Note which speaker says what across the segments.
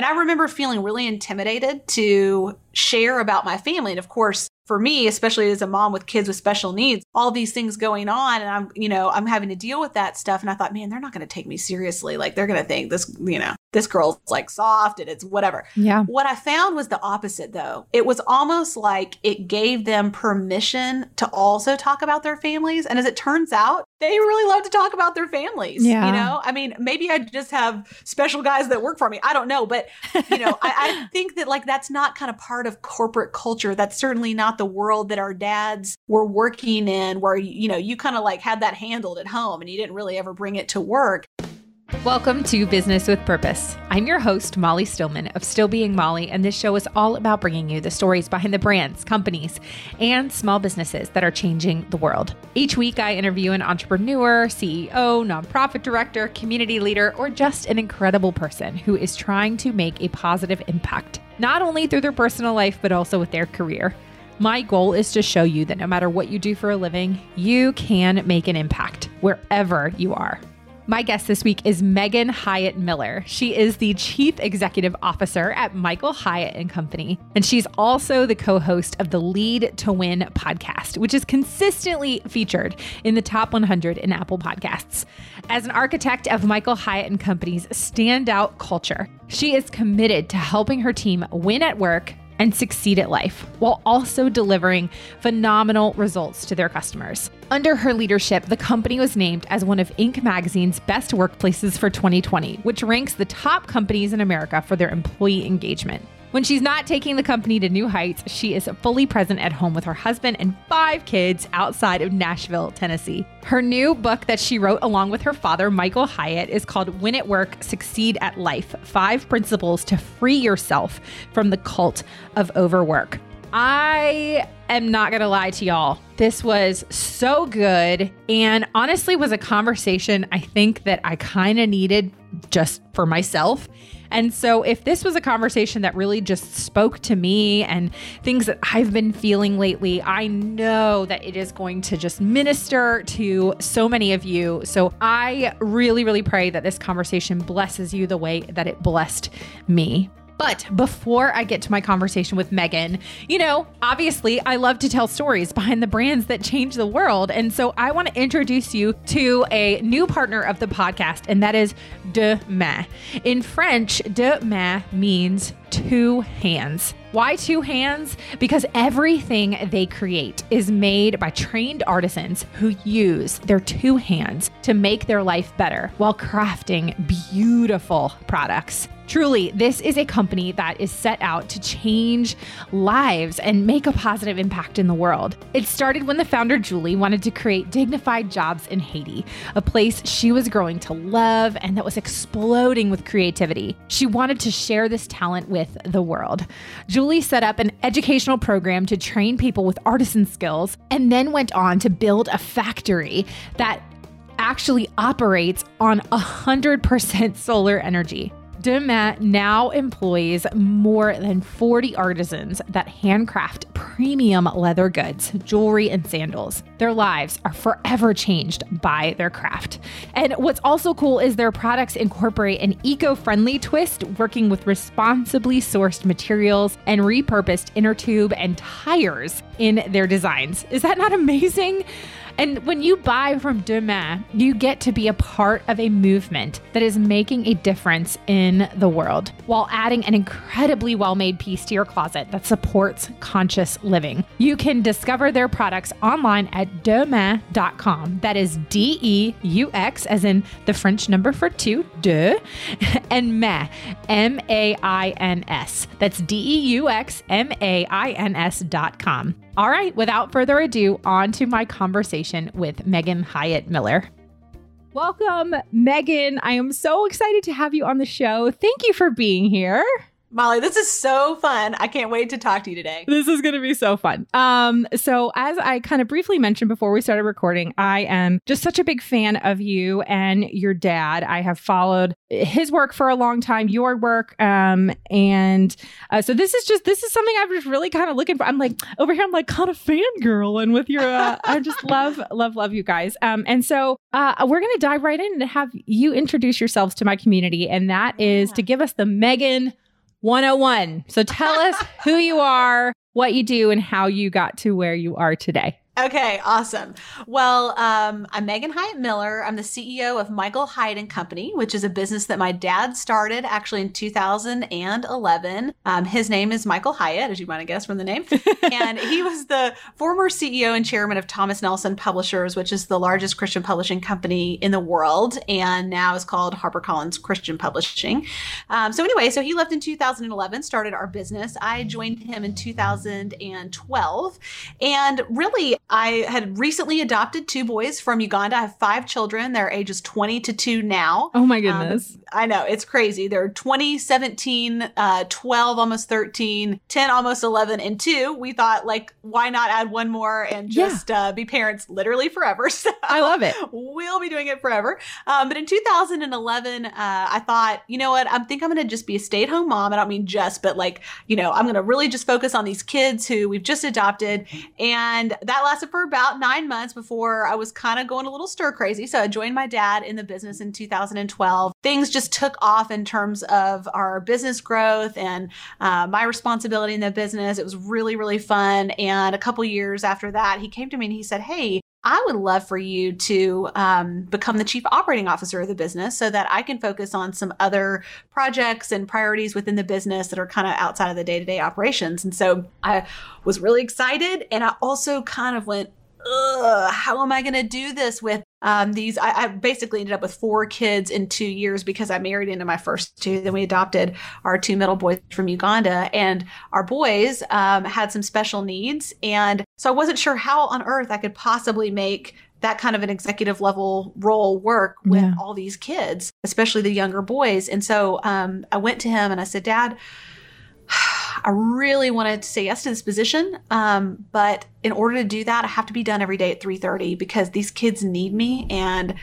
Speaker 1: And I remember feeling really intimidated to share about my family. And of course, for me, especially as a mom with kids with special needs, all these things going on, and I'm, you know, I'm having to deal with that stuff. And I thought, man, they're not going to take me seriously. Like they're going to think this, you know, this girl's like soft and it's whatever.
Speaker 2: Yeah.
Speaker 1: What I found was the opposite though. It was almost like it gave them permission to also talk about their families. And as it turns out, they really love to talk about their families.
Speaker 2: Yeah.
Speaker 1: You know, I mean, maybe I just have special guys that work for me. I don't know. But, you know, I, I think that like that's not kind of part of corporate culture. That's certainly not the world that our dads were working in, where, you know, you kind of like had that handled at home and you didn't really ever bring it to work.
Speaker 2: Welcome to Business with Purpose. I'm your host, Molly Stillman of Still Being Molly, and this show is all about bringing you the stories behind the brands, companies, and small businesses that are changing the world. Each week, I interview an entrepreneur, CEO, nonprofit director, community leader, or just an incredible person who is trying to make a positive impact, not only through their personal life, but also with their career. My goal is to show you that no matter what you do for a living, you can make an impact wherever you are. My guest this week is Megan Hyatt Miller. She is the Chief Executive Officer at Michael Hyatt and Company, and she's also the co-host of the Lead to Win podcast, which is consistently featured in the top 100 in Apple Podcasts. As an architect of Michael Hyatt and Company's standout culture, she is committed to helping her team win at work and succeed at life while also delivering phenomenal results to their customers. Under her leadership, the company was named as one of Inc. magazine's best workplaces for 2020, which ranks the top companies in America for their employee engagement. When she's not taking the company to new heights, she is fully present at home with her husband and five kids outside of Nashville, Tennessee. Her new book that she wrote along with her father, Michael Hyatt, is called Win at Work, Succeed at Life Five Principles to Free Yourself from the Cult of Overwork. I am not going to lie to y'all. This was so good and honestly was a conversation I think that I kind of needed just for myself. And so, if this was a conversation that really just spoke to me and things that I've been feeling lately, I know that it is going to just minister to so many of you. So, I really, really pray that this conversation blesses you the way that it blessed me. But before I get to my conversation with Megan, you know, obviously I love to tell stories behind the brands that change the world. And so I want to introduce you to a new partner of the podcast, and that is Deux Mains. In French, Deux Mains means two hands. Why two hands? Because everything they create is made by trained artisans who use their two hands to make their life better while crafting beautiful products. Truly, this is a company that is set out to change lives and make a positive impact in the world. It started when the founder, Julie, wanted to create dignified jobs in Haiti, a place she was growing to love and that was exploding with creativity. She wanted to share this talent with the world. Julie set up an educational program to train people with artisan skills and then went on to build a factory that actually operates on 100% solar energy. De now employs more than 40 artisans that handcraft premium leather goods, jewelry, and sandals. Their lives are forever changed by their craft. And what's also cool is their products incorporate an eco friendly twist, working with responsibly sourced materials and repurposed inner tube and tires in their designs. Is that not amazing? And when you buy from Deux Mains, you get to be a part of a movement that is making a difference in the world while adding an incredibly well made piece to your closet that supports conscious living. You can discover their products online at deuxmains.com. That is D E U X, as in the French number for two, de, and main, M A I N S. That's D E U X M A I N S.com. All right, without further ado, on to my conversation with Megan Hyatt Miller. Welcome, Megan. I am so excited to have you on the show. Thank you for being here.
Speaker 1: Molly, this is so fun. I can't wait to talk to you today.
Speaker 2: This is going to be so fun. Um, so as I kind of briefly mentioned before we started recording, I am just such a big fan of you and your dad. I have followed his work for a long time, your work, um, and uh, so this is just this is something I'm just really kind of looking for. I'm like over here, I'm like kind of fangirl, and with your, uh, I just love, love, love you guys. Um, and so uh, we're going to dive right in and have you introduce yourselves to my community, and that is
Speaker 1: Yeah.
Speaker 2: to give us the Megan 101. So tell us who you are, what you do, and how you got to where you are today.
Speaker 1: Okay, awesome. Well, um, I'm Megan Hyatt Miller. I'm the CEO of Michael Hyatt and Company, which is a business that my dad started actually in 2011. Um, his name is Michael Hyatt, as you might have guessed from the name. and he was the former CEO and chairman of Thomas Nelson Publishers, which is the largest Christian publishing company in the world, and now is called HarperCollins Christian Publishing. Um, so, anyway, so he left in 2011, started our business. I joined him in 2012. And really, I had recently adopted two boys from Uganda. I have five children. They're ages 20 to 2 now.
Speaker 2: Oh my goodness. Um,
Speaker 1: I know, it's crazy. They're 20, 17, uh, 12, almost 13, 10, almost 11, and 2. We thought, like, why not add one more and just yeah. uh, be parents literally forever? So
Speaker 2: I love it.
Speaker 1: We'll be doing it forever. Um, but in 2011, uh, I thought, you know what? I think I'm going to just be a stay at home mom. I don't mean just, but like, you know, I'm going to really just focus on these kids who we've just adopted. And that lasted for about nine months before I was kind of going a little stir crazy. So I joined my dad in the business in 2012. Things just took off in terms of our business growth and uh, my responsibility in the business. It was really, really fun. And a couple years after that, he came to me and he said, Hey, I would love for you to um, become the chief operating officer of the business so that I can focus on some other projects and priorities within the business that are kind of outside of the day to day operations. And so I was really excited. And I also kind of went, Ugh, how am I going to do this with um, these? I, I, basically ended up with four kids in two years because I married into my first two. Then we adopted our two middle boys from Uganda, and our boys um, had some special needs. And so I wasn't sure how on earth I could possibly make that kind of an executive level role work with yeah. all these kids, especially the younger boys. And so um, I went to him and I said, Dad, I really wanted to say yes to this position, um, but in order to do that, I have to be done every day at 3:30 because these kids need me, and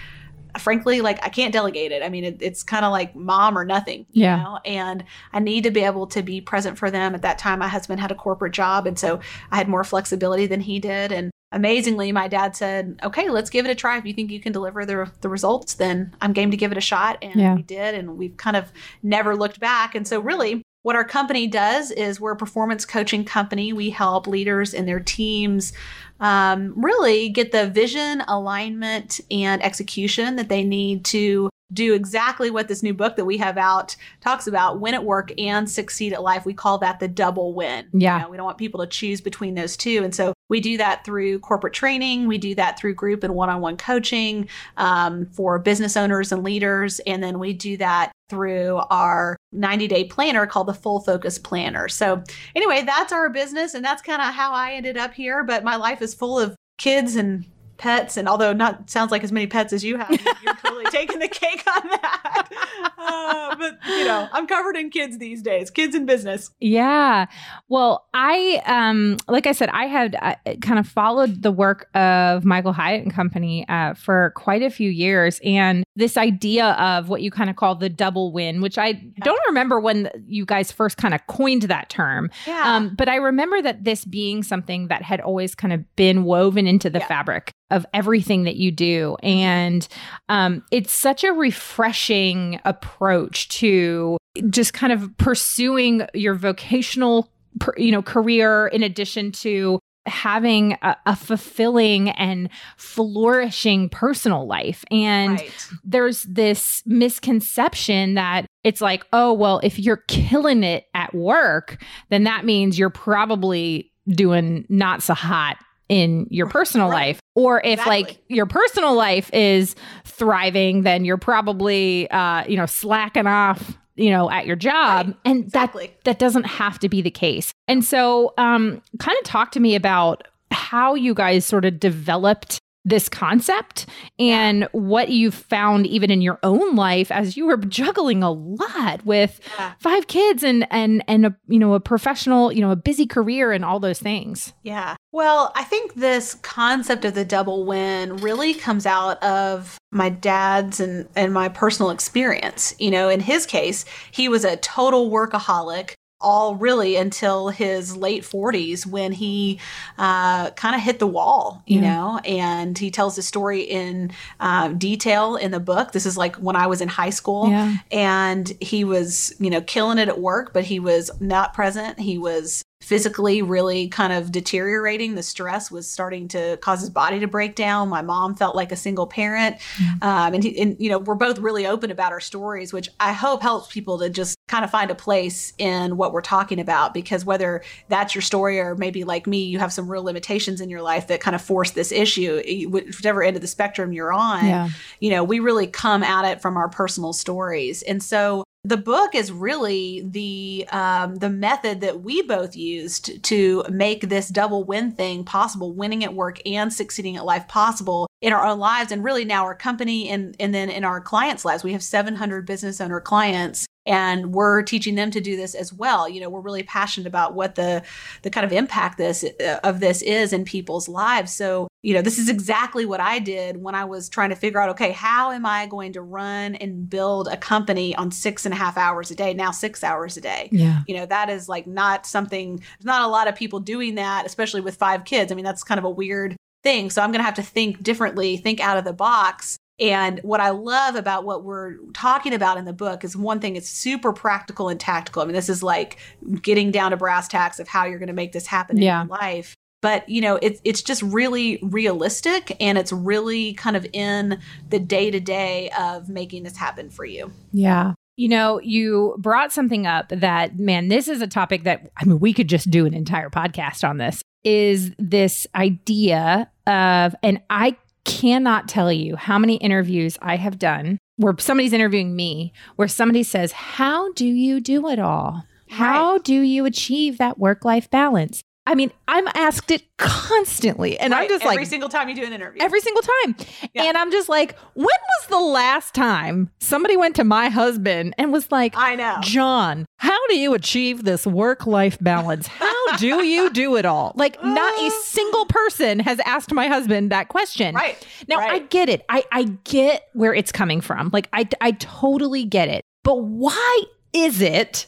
Speaker 1: frankly, like I can't delegate it. I mean, it, it's kind of like mom or nothing,
Speaker 2: yeah.
Speaker 1: Know? And I need to be able to be present for them. At that time, my husband had a corporate job, and so I had more flexibility than he did. And amazingly, my dad said, "Okay, let's give it a try. If you think you can deliver the the results, then I'm game to give it a shot." And yeah. we did, and we've kind of never looked back. And so, really, what our company does is we're a performance coaching company. We help leaders and their teams um, really get the vision, alignment, and execution that they need to do exactly what this new book that we have out talks about win at work and succeed at life. We call that the double win.
Speaker 2: Yeah.
Speaker 1: You know, we don't want people to choose between those two. And so we do that through corporate training, we do that through group and one on one coaching um, for business owners and leaders. And then we do that through our 90 day planner called the Full Focus Planner. So, anyway, that's our business, and that's kind of how I ended up here. But my life is full of kids and pets and although not sounds like as many pets as you have you're totally taking the cake on that uh, but you know i'm covered in kids these days kids in business
Speaker 2: yeah well i um like i said i had uh, kind of followed the work of michael hyatt and company uh, for quite a few years and this idea of what you kind of call the double win which i yeah. don't remember when you guys first kind of coined that term
Speaker 1: yeah. Um,
Speaker 2: but i remember that this being something that had always kind of been woven into the yeah. fabric of everything that you do. And um, it's such a refreshing approach to just kind of pursuing your vocational you know career in addition to having a, a, fulfilling and flourishing personal life. And right. there's this misconception that it's like, oh, well, if you're killing it at work, then that means you're probably doing not so hot in your personal right. life or if exactly. like your personal life is thriving then you're probably uh you know slacking off you know at your job right. and exactly. that that doesn't have to be the case and so um kind of talk to me about how you guys sort of developed this concept and yeah. what you found even in your own life as you were juggling a lot with yeah. five kids and and and a you know a professional you know a busy career and all those things
Speaker 1: yeah well i think this concept of the double win really comes out of my dad's and and my personal experience you know in his case he was a total workaholic all really until his late 40s when he uh, kind of hit the wall, you yeah. know. And he tells the story in uh, detail in the book. This is like when I was in high school, yeah. and he was, you know, killing it at work, but he was not present. He was physically really kind of deteriorating. The stress was starting to cause his body to break down. My mom felt like a single parent. Mm-hmm. Um, and, he, and, you know, we're both really open about our stories, which I hope helps people to just kind of find a place in what we're talking about. Because whether that's your story or maybe like me, you have some real limitations in your life that kind of force this issue, whichever end of the spectrum you're on, yeah. you know, we really come at it from our personal stories. And so the book is really the um, the method that we both used to make this double win thing possible, winning at work and succeeding at life possible in our own lives, and really now our company and and then in our clients' lives. We have 700 business owner clients and we're teaching them to do this as well. You know we're really passionate about what the the kind of impact this uh, of this is in people's lives. So you know this is exactly what i did when i was trying to figure out okay how am i going to run and build a company on six and a half hours a day now six hours a day?
Speaker 2: Yeah.
Speaker 1: You know that is like not something there's not a lot of people doing that especially with five kids. I mean that's kind of a weird thing so i'm going to have to think differently think out of the box and what I love about what we're talking about in the book is one thing, it's super practical and tactical. I mean, this is like getting down to brass tacks of how you're going to make this happen yeah. in your life. But, you know, it's it's just really realistic and it's really kind of in the day to day of making this happen for you.
Speaker 2: Yeah. You know, you brought something up that, man, this is a topic that, I mean, we could just do an entire podcast on this, is this idea of, and I cannot tell you how many interviews I have done where somebody's interviewing me, where somebody says, How do you do it all? How right. do you achieve that work life balance? I mean, I'm asked it constantly. And right. I'm just
Speaker 1: every
Speaker 2: like
Speaker 1: every single time you do an interview.
Speaker 2: Every single time. Yeah. And I'm just like, when was the last time somebody went to my husband and was like,
Speaker 1: I know.
Speaker 2: John, how do you achieve this work life balance? How do you do it all? Like, not a single person has asked my husband that question.
Speaker 1: Right.
Speaker 2: Now,
Speaker 1: right.
Speaker 2: I get it. I, I get where it's coming from. Like, I, I totally get it. But why is it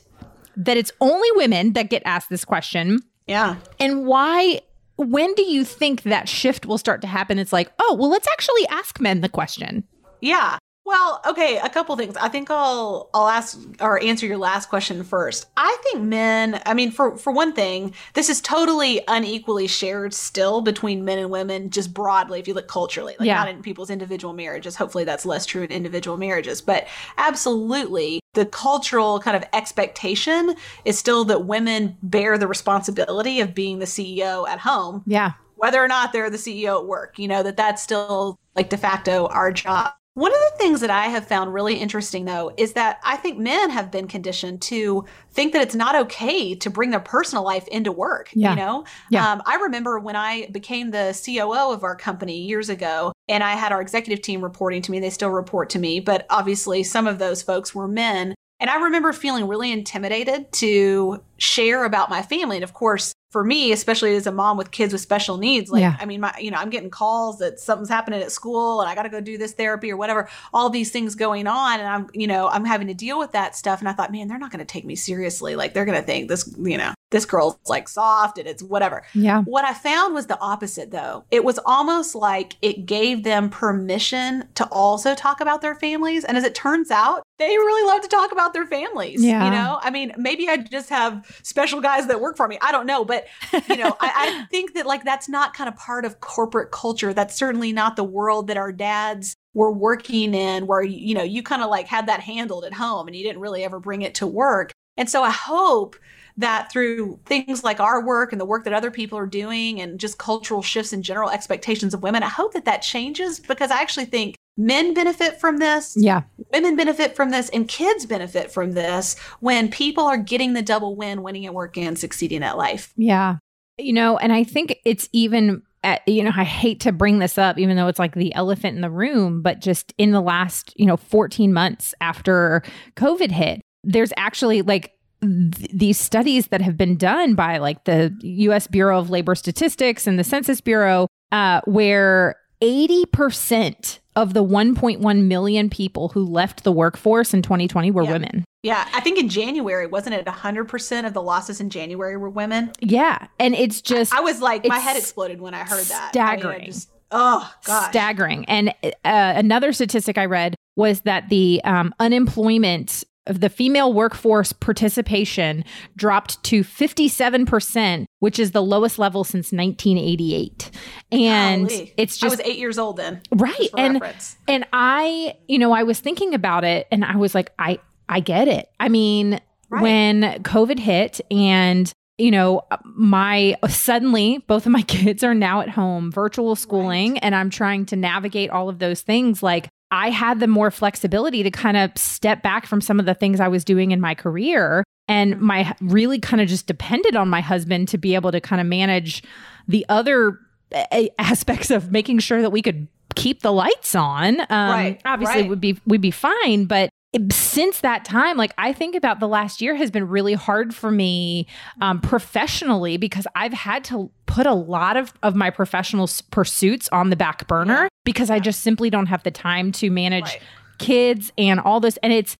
Speaker 2: that it's only women that get asked this question?
Speaker 1: Yeah.
Speaker 2: And why when do you think that shift will start to happen? It's like, oh, well, let's actually ask men the question.
Speaker 1: Yeah. Well, okay, a couple things. I think I'll I'll ask or answer your last question first. I think men, I mean for for one thing, this is totally unequally shared still between men and women just broadly if you look culturally, like yeah. not in people's individual marriages. Hopefully that's less true in individual marriages, but absolutely the cultural kind of expectation is still that women bear the responsibility of being the CEO at home.
Speaker 2: Yeah.
Speaker 1: Whether or not they're the CEO at work, you know, that that's still like de facto our job. One of the things that I have found really interesting, though, is that I think men have been conditioned to think that it's not okay to bring their personal life into work.
Speaker 2: Yeah.
Speaker 1: You know,
Speaker 2: yeah.
Speaker 1: Um, I remember when I became the COO of our company years ago, and I had our executive team reporting to me. They still report to me, but obviously some of those folks were men. And I remember feeling really intimidated to share about my family. And of course, for me, especially as a mom with kids with special needs, like, yeah. I mean, my, you know, I'm getting calls that something's happening at school and I got to go do this therapy or whatever, all these things going on. And I'm, you know, I'm having to deal with that stuff. And I thought, man, they're not going to take me seriously. Like, they're going to think this, you know, this girl's like soft and it's whatever.
Speaker 2: Yeah.
Speaker 1: What I found was the opposite though. It was almost like it gave them permission to also talk about their families. And as it turns out, they really love to talk about their families.
Speaker 2: Yeah.
Speaker 1: You know, I mean, maybe I just have special guys that work for me. I don't know. But, you know, I, I think that like that's not kind of part of corporate culture. That's certainly not the world that our dads were working in where, you know, you kind of like had that handled at home and you didn't really ever bring it to work. And so I hope that through things like our work and the work that other people are doing and just cultural shifts and general expectations of women, I hope that that changes because I actually think men benefit from this.
Speaker 2: Yeah.
Speaker 1: Women benefit from this and kids benefit from this when people are getting the double win, winning at work and succeeding at life.
Speaker 2: Yeah. You know, and I think it's even at, you know, I hate to bring this up, even though it's like the elephant in the room, but just in the last, you know, 14 months after COVID hit, there's actually like th- these studies that have been done by like the US Bureau of Labor Statistics and the Census Bureau, uh, where 80% of the 1.1 million people who left the workforce in 2020 were
Speaker 1: Yeah.
Speaker 2: women.
Speaker 1: Yeah, I think in January, wasn't it 100% of the losses in January were women?
Speaker 2: Yeah. And it's just
Speaker 1: I was like, my head exploded when I heard that. I mean, I
Speaker 2: staggering.
Speaker 1: just- oh, gosh.
Speaker 2: staggering. And uh, another statistic I read was that the um, unemployment of the female workforce participation dropped to 57%, which is the lowest level since 1988. And
Speaker 1: Golly.
Speaker 2: it's just I
Speaker 1: was eight years old then.
Speaker 2: right. And
Speaker 1: reference.
Speaker 2: and I, you know, I was thinking about it and I was like, I I get it. I mean,
Speaker 1: Right.
Speaker 2: when COVID hit and you know, my suddenly both of my kids are now at home, virtual schooling, and I'm trying to navigate all of those things. Like, I had the more flexibility to kind of step back from some of the things I was doing in my career. And my really kind of just depended on my husband to be able to kind of manage the other uh, aspects of making sure that we could keep the lights on. Um,
Speaker 1: Right,
Speaker 2: Obviously,
Speaker 1: right.
Speaker 2: would be we'd be fine, but since that time, like I think about the last year has been really hard for me um, professionally because I've had to put a lot of of my professional pursuits on the back burner
Speaker 1: Yeah.
Speaker 2: because I just simply don't have the time to manage
Speaker 1: Right.
Speaker 2: kids and all this and it's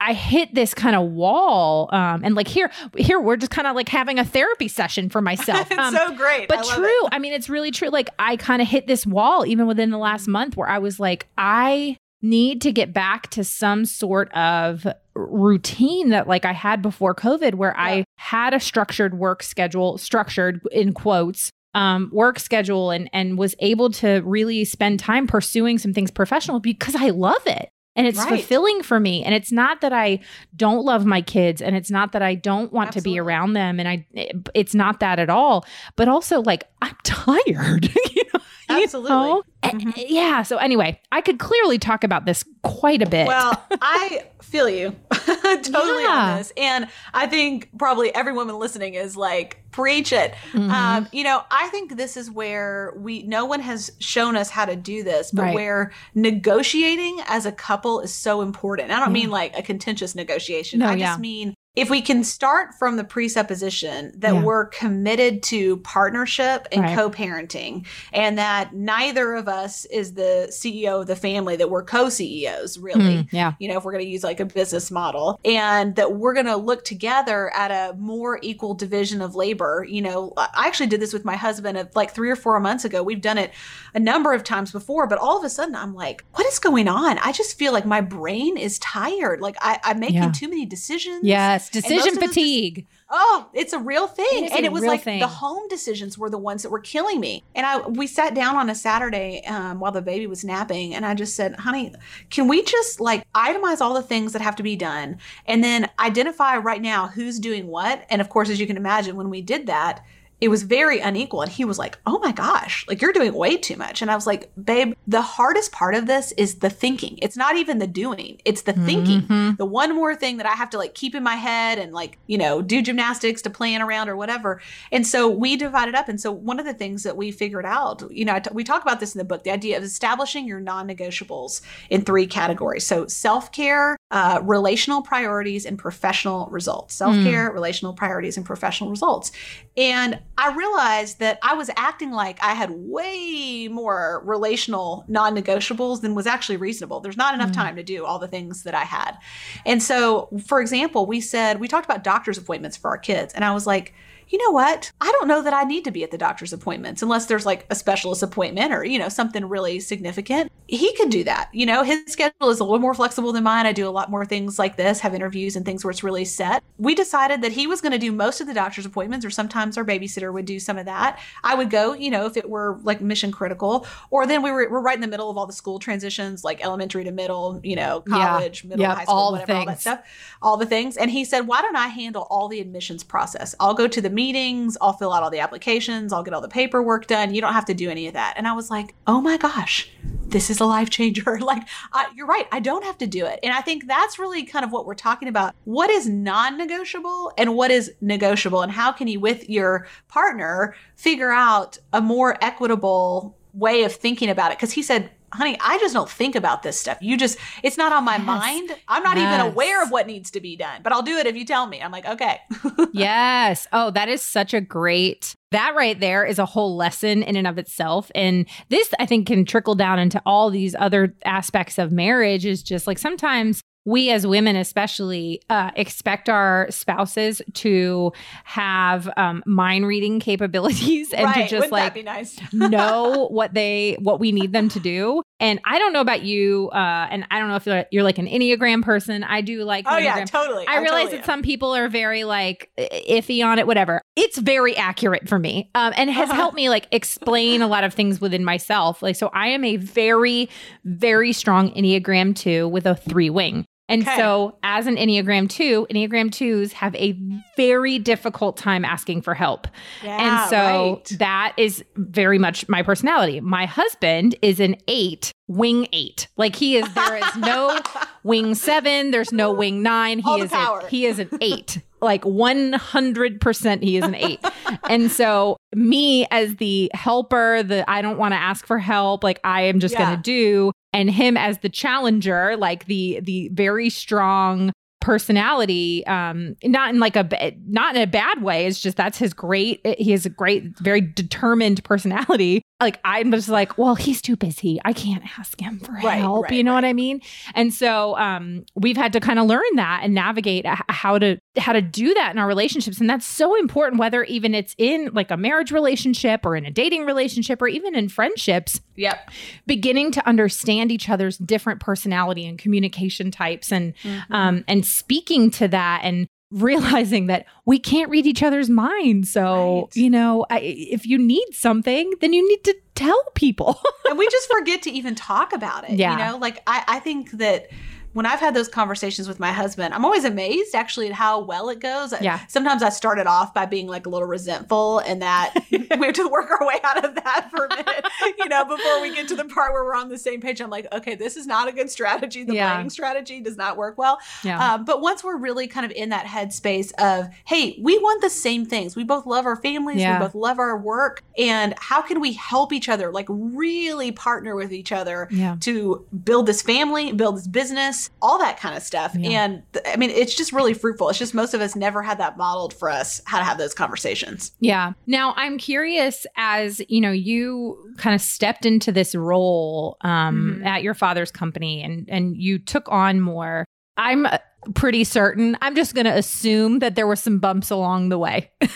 Speaker 2: I hit this kind of wall um and like here here we're just kind of like having a therapy session for myself.
Speaker 1: it's
Speaker 2: Um,
Speaker 1: so great.
Speaker 2: But
Speaker 1: love
Speaker 2: true.
Speaker 1: it.
Speaker 2: I mean, it's really true. Like I kind of hit this wall even within the last month where I was like, I need to get back to some sort of routine that like I had before COVID where
Speaker 1: Yeah.
Speaker 2: I had a structured work schedule, structured in quotes, um, work schedule and and was able to really spend time pursuing some things professional because I love it. And it's
Speaker 1: Right.
Speaker 2: fulfilling for me. And it's not that I don't love my kids and it's not that I don't want to be around them. And I it's not that at all. But also like I'm tired. you know? You
Speaker 1: Absolutely.
Speaker 2: know? A-
Speaker 1: Mhm.
Speaker 2: Yeah. So anyway, I could clearly talk about this quite a bit.
Speaker 1: Well, I feel you totally
Speaker 2: Yeah.
Speaker 1: on this. And I think probably every woman listening is like, preach it.
Speaker 2: Mhm.
Speaker 1: Um, you know, I think this is where we, no one has shown us how to do this, but
Speaker 2: Right.
Speaker 1: where negotiating as a couple is so important. I don't
Speaker 2: Yeah.
Speaker 1: mean like a contentious negotiation.
Speaker 2: No,
Speaker 1: I
Speaker 2: yeah.
Speaker 1: just mean if we can start from the presupposition that
Speaker 2: Yeah.
Speaker 1: we're committed to partnership and
Speaker 2: Right.
Speaker 1: co-parenting and that neither of us is the CEO of the family that we're co-CEOs really
Speaker 2: Mm, yeah.
Speaker 1: you know, if we're going to use like a business model, and that we're going to look together at a more equal division of labor. You know, I actually did this with my husband of like three or four months ago. We've done it a number of times before, but all of a sudden I'm like, what is going on? I just feel like my brain is tired. Like I, I'm making
Speaker 2: Yeah.
Speaker 1: too many decisions.
Speaker 2: Yes. Decision fatigue.
Speaker 1: Oh, it's a real thing.
Speaker 2: It
Speaker 1: and it was like
Speaker 2: thing.
Speaker 1: the home decisions were the ones that were killing me. And I we sat down on a Saturday um, while the baby was napping and I just said, "Honey, can we just like itemize all the things that have to be done and then identify right now who's doing what?" And of course, as you can imagine, when we did that, it was very unequal and he was like oh my gosh like you're doing way too much and i was like babe the hardest part of this is the thinking it's not even the doing it's the thinking
Speaker 2: Mhm.
Speaker 1: the one more thing that I have to like keep in my head and like, you know, do gymnastics to plan around or whatever. And so we divided up. And so one of the things that we figured out, you know, I t- we talk about this in the book, the idea of establishing your non negotiables in three categories. So self care, uh, relational priorities, and professional results. Self care, relational priorities, and professional results. And I realized that I was acting like I had way more relational non negotiables than was actually reasonable. There's not enough
Speaker 2: Mm.
Speaker 1: time to do all the things that I had. And so, for example, we said, we talked about doctor's appointments for our kids. And I was like, you know what? I don't know that I need to be at the doctor's appointments unless there's like a specialist appointment or, you know, something really significant. He could do that. You know, his schedule is a little more flexible than mine. I do a lot more things like this, have interviews and things where it's really set. We decided that he was going to do most of the doctor's appointments, or sometimes our babysitter would do some of that. I would go, you know, if it were like mission critical, or then we were, we're right in the middle of all the school transitions, like elementary to middle, you know,
Speaker 2: Yeah.
Speaker 1: college, middle,
Speaker 2: Yep,
Speaker 1: high school,
Speaker 2: all
Speaker 1: whatever, all that stuff all the things. And he said, Why don't I handle all the admissions process? I'll go to the meetings, I'll fill out all the applications, I'll get all the paperwork done. You don't have to do any of that. And I was like, Oh my gosh, this is a life changer. like, you're right. I don't have to do it. And I think that's really kind of what we're talking about. What is non negotiable and what is negotiable? And how can you, with your partner, figure out a more equitable way of thinking about it? Because he said, honey, I just don't think about this stuff. You just, it's not on my
Speaker 2: Yes.
Speaker 1: mind. I'm not even aware of what needs to be done, but I'll do it if you tell me. I'm like, okay.
Speaker 2: yes. Oh, that is such a great. That right there is a whole lesson in and of itself. And this, I think, can trickle down into all these other aspects of marriage. Is just like sometimes we as women, especially, uh, expect our spouses to have um, mind reading capabilities and
Speaker 1: right.
Speaker 2: to just
Speaker 1: Wouldn't
Speaker 2: like
Speaker 1: nice?
Speaker 2: know what they what we need them to do. And I don't know about you, uh, and I don't know if you're, you're like an Enneagram person. I do like
Speaker 1: oh,
Speaker 2: Enneagram.
Speaker 1: yeah, totally.
Speaker 2: I realize
Speaker 1: totally
Speaker 2: that some people are very like iffy on it, whatever. It's very accurate for me, um, and has helped me like explain a lot of things within myself. Like, so I am a very, very strong Enneagram two with a three wing. And
Speaker 1: Okay.
Speaker 2: so, as an Enneagram 2, Enneagram 2s have a very difficult time asking for help.
Speaker 1: Yeah,
Speaker 2: and so,
Speaker 1: right.
Speaker 2: that is very much my personality. My husband is an 8, wing 8. Like he is there is no wing 7, there's no wing 9. He
Speaker 1: All
Speaker 2: is a, he is an 8. Like 100% he is an 8. and so me as the helper, the I don't want to ask for help, like I am just
Speaker 1: Yeah.
Speaker 2: going to do and him as the challenger, like the the very strong personality um not in like a not in a bad way. It's just that's his great he has a great very determined personality like i'm just like well he's too busy. I can't ask him for
Speaker 1: Right,
Speaker 2: help.
Speaker 1: Right,
Speaker 2: you know what i mean? And so um we've had to kind of learn that and navigate how to how to do that in our relationships. And that's so important whether even it's in like a marriage relationship or in a dating relationship or even in friendships.
Speaker 1: Yep.
Speaker 2: beginning to understand each other's different personality and communication types and
Speaker 1: Mm-hmm.
Speaker 2: um and speaking to that and realizing that we can't read each other's minds so
Speaker 1: Right.
Speaker 2: you know I, if you need something then you need to tell people
Speaker 1: and we just forget to even talk about it.
Speaker 2: Yeah.
Speaker 1: You know, like I, I think that when I've had those conversations with my husband, I'm always amazed actually at how well it goes.
Speaker 2: Yeah.
Speaker 1: Sometimes I started off by being like a little resentful and that we have to work our way out of that for a minute, you know, before we get to the part where we're on the same page. I'm like, okay, this is not a good strategy. The
Speaker 2: Yeah.
Speaker 1: planning strategy does not work well.
Speaker 2: yeah
Speaker 1: Um, but once we're really kind of in that headspace of, hey, we want the same things. We both love our families.
Speaker 2: Yeah.
Speaker 1: We both love our work. And how can we help each other, like really partner with each other
Speaker 2: yeah
Speaker 1: to build this family, build this business, all that kind of stuff.
Speaker 2: Yeah.
Speaker 1: And th- I mean, it's just really fruitful. It's just most of us never had that modeled for us how to have those conversations.
Speaker 2: Yeah. Now I'm curious as, you know, you kind of stepped into this role um
Speaker 1: Mhm.
Speaker 2: at your father's company and and you took on more. I'm uh, pretty certain. I'm just going to assume that there were some bumps along the way.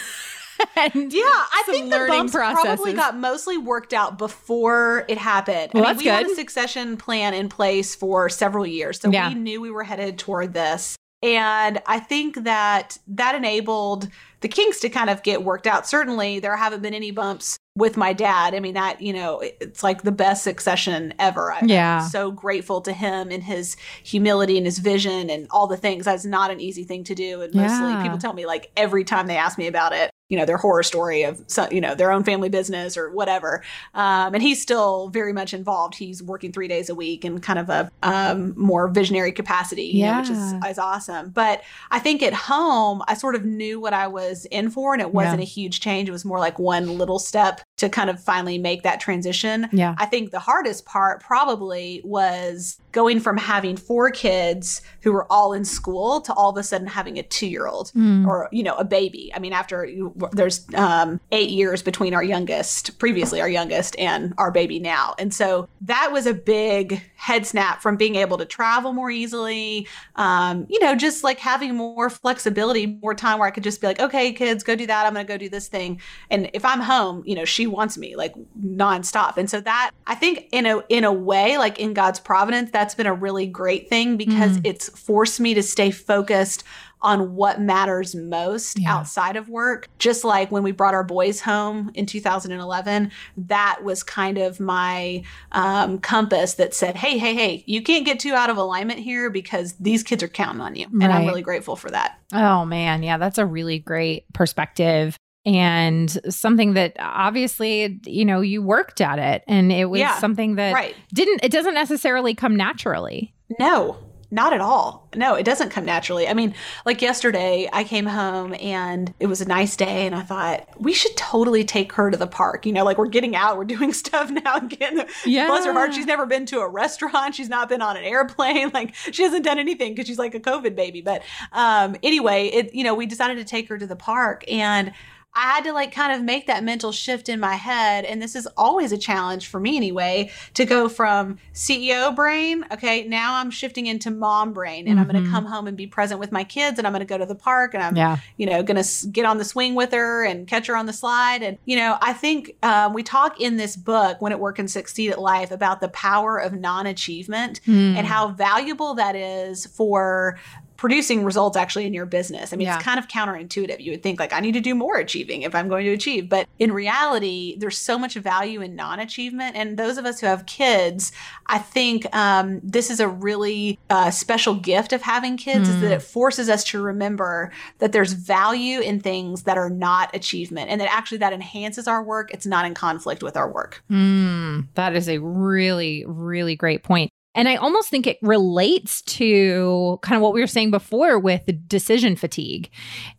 Speaker 2: and
Speaker 1: Yeah, I think the bumps probably got mostly worked out before it happened.
Speaker 2: Well,
Speaker 1: I mean, we had a succession plan in place for several years, so
Speaker 2: Yeah.
Speaker 1: we knew we were headed toward this. And I think that that enabled the kinks to kind of get worked out. Certainly, there haven't been any bumps with my dad. I mean, that, you know, it's like the best succession ever. I-
Speaker 2: Yeah.
Speaker 1: I'm so grateful to him and his humility and his vision and all the things. That's not an easy thing to do. And mostly
Speaker 2: Yeah.
Speaker 1: people tell me, like, every time they ask me about it, you know, their horror story of, you know, their own family business or whatever. Um, and he's still very much involved. He's working three days a week in kind of a um, more visionary capacity, you know, which is, is awesome. But I think at home, I sort of knew what I was in for, and it wasn't
Speaker 2: Yeah.
Speaker 1: a huge change. It was more like one little step to kind of finally make that transition.
Speaker 2: yeah.
Speaker 1: I think the hardest part probably was going from having four kids who were all in school to all of a sudden having a two year old
Speaker 2: Mm.
Speaker 1: or, you know, a baby. I mean, after you, there's um, eight years between our youngest, previously our youngest, and our baby now. And so that was a big head snap from being able to travel more easily, um, you know, just like having more flexibility, more time where I could just be like, okay, kids, go do that. I'm going to go do this thing. And if I'm home, you know, she wants me like nonstop. And so that I think in a in a way, like in God's providence, that's been a really great thing because
Speaker 2: Mm.
Speaker 1: it's forced me to stay focused on what matters most
Speaker 2: Yeah.
Speaker 1: outside of work. Just like when we brought our boys home in 2011, that was kind of my um, compass that said, hey, hey, hey, you can't get too out of alignment here because these kids are counting on you. And I'm really grateful for that.
Speaker 2: Oh man, yeah, that's a really great perspective and something that obviously, you know, you worked at it and it was
Speaker 1: Yeah,
Speaker 2: something that
Speaker 1: Right.
Speaker 2: didn't it doesn't necessarily come naturally.
Speaker 1: No. Not at all. No, it doesn't come naturally. I mean, like yesterday, I came home and it was a nice day, and I thought we should totally take her to the park. You know, like we're getting out, we're doing stuff now, and getting.
Speaker 2: Yeah.
Speaker 1: Bless her heart, she's never been to a restaurant. She's not been on an airplane. Like she hasn't done anything because she's like a COVID baby. But um, anyway, it you know we decided to take her to the park and. I had to like kind of make that mental shift in my head. And this is always a challenge for me anyway to go from CEO brain. Okay. Now I'm shifting into mom brain and I'm going to come home and be present with my kids and I'm going to go to the park and I'm,
Speaker 2: Yeah.
Speaker 1: you know, going to get on the swing with her and catch her on the slide. And, you know, I think um, we talk in this book, Win at Work and Succeed at Life, about the power of non achievement
Speaker 2: Mm.
Speaker 1: and how valuable that is for producing results actually in your business. I mean,
Speaker 2: Yeah.
Speaker 1: it's kind of counterintuitive. You would think like I need to do more achieving if I'm going to achieve, but in reality, there's so much value in non-achievement. And those of us who have kids, I think um, this is a really uh, special gift of having kids is that it forces us to remember that there's value in things that are not achievement, and that actually that enhances our work. It's not in conflict with our work.
Speaker 2: Mm, that is a really, really great point. And I almost think it relates to kind of what we were saying before with decision fatigue.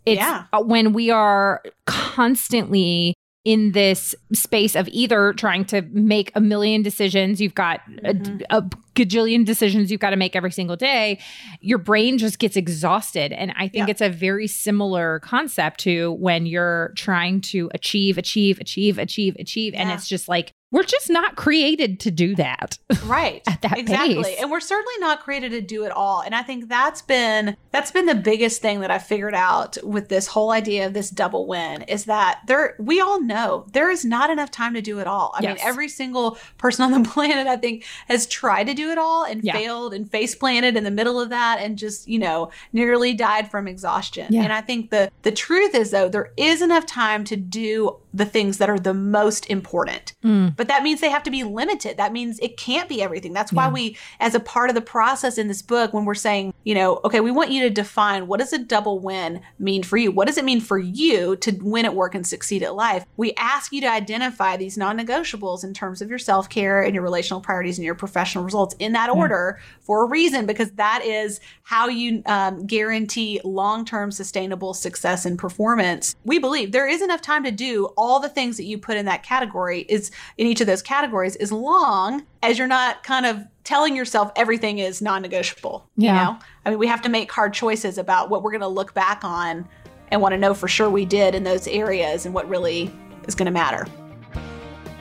Speaker 2: It's
Speaker 1: Yeah.
Speaker 2: uh, when we are constantly in this space of either trying to make a million decisions, you've got a-
Speaker 1: Mhm.
Speaker 2: a, gajillion decisions you've got to make every single day, your brain just gets exhausted. And I think
Speaker 1: Yeah.
Speaker 2: it's a very similar concept to when you're trying to achieve, achieve, achieve, achieve, achieve. And it's just like, we're just not created to do that.
Speaker 1: right
Speaker 2: At that
Speaker 1: exactly
Speaker 2: pace.
Speaker 1: and we're certainly not created to do it all and i think that's been that's been the biggest thing that i figured out with this whole idea of this double win is that there we all know there is not enough time to do it all i mean every single person on the planet i think has tried to do it all and
Speaker 2: Yeah.
Speaker 1: failed and face planted in the middle of that and just you know nearly died from exhaustion
Speaker 2: Yeah.
Speaker 1: and i think the the truth is though there is enough time to do the things that are the most important
Speaker 2: Mm.
Speaker 1: but that means they have to be limited. That means it can't be everything. That's why
Speaker 2: Yeah.
Speaker 1: we, as a part of the process in this book, when we're saying, you know, okay, we want you to define what does a double win mean for you? What does it mean for you to win at work and succeed at life? We ask you to identify these non negotiables in terms of your self care and your relational priorities and your professional results in that order for a reason, because that is how you um, guarantee long term sustainable success and performance. We believe there is enough time to do all the things that you put in that category is in each of those categories as long as you're not kind of telling yourself everything is non-negotiable
Speaker 2: Yeah.
Speaker 1: you know i mean we have to make hard choices about what we're going to look back on and want to know for sure we did in those areas and what really is going to matter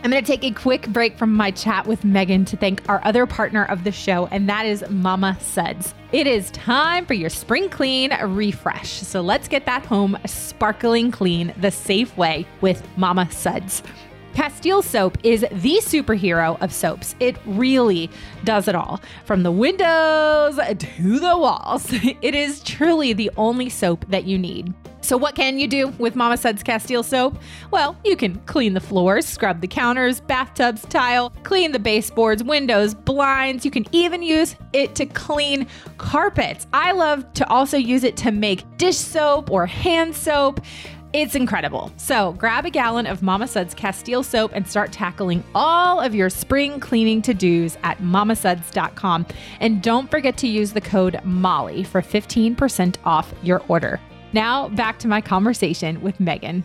Speaker 2: I'm going to take a quick break from my chat with Megan to thank our other partner of the show, and that is Mama Suds. It is time for your spring clean refresh. So let's get that home sparkling clean the safe way with Mama Suds. Castile soap is the superhero of soaps. It really does it all. From the windows to the walls. It is truly the only soap that you need. So, what can you do with Mama Suds Castile soap? Well, you can clean the floors, scrub the counters, bathtubs, tile, clean the baseboards, windows, blinds. You can even use it to clean carpets. I love to also use it to make dish soap or hand soap. It's incredible. So grab a gallon of Mama Suds Castile soap and start tackling all of your spring cleaning to dos at mamasuds.com. And don't forget to use the code MOLLY for 15% off your order. Now back to my conversation with Megan.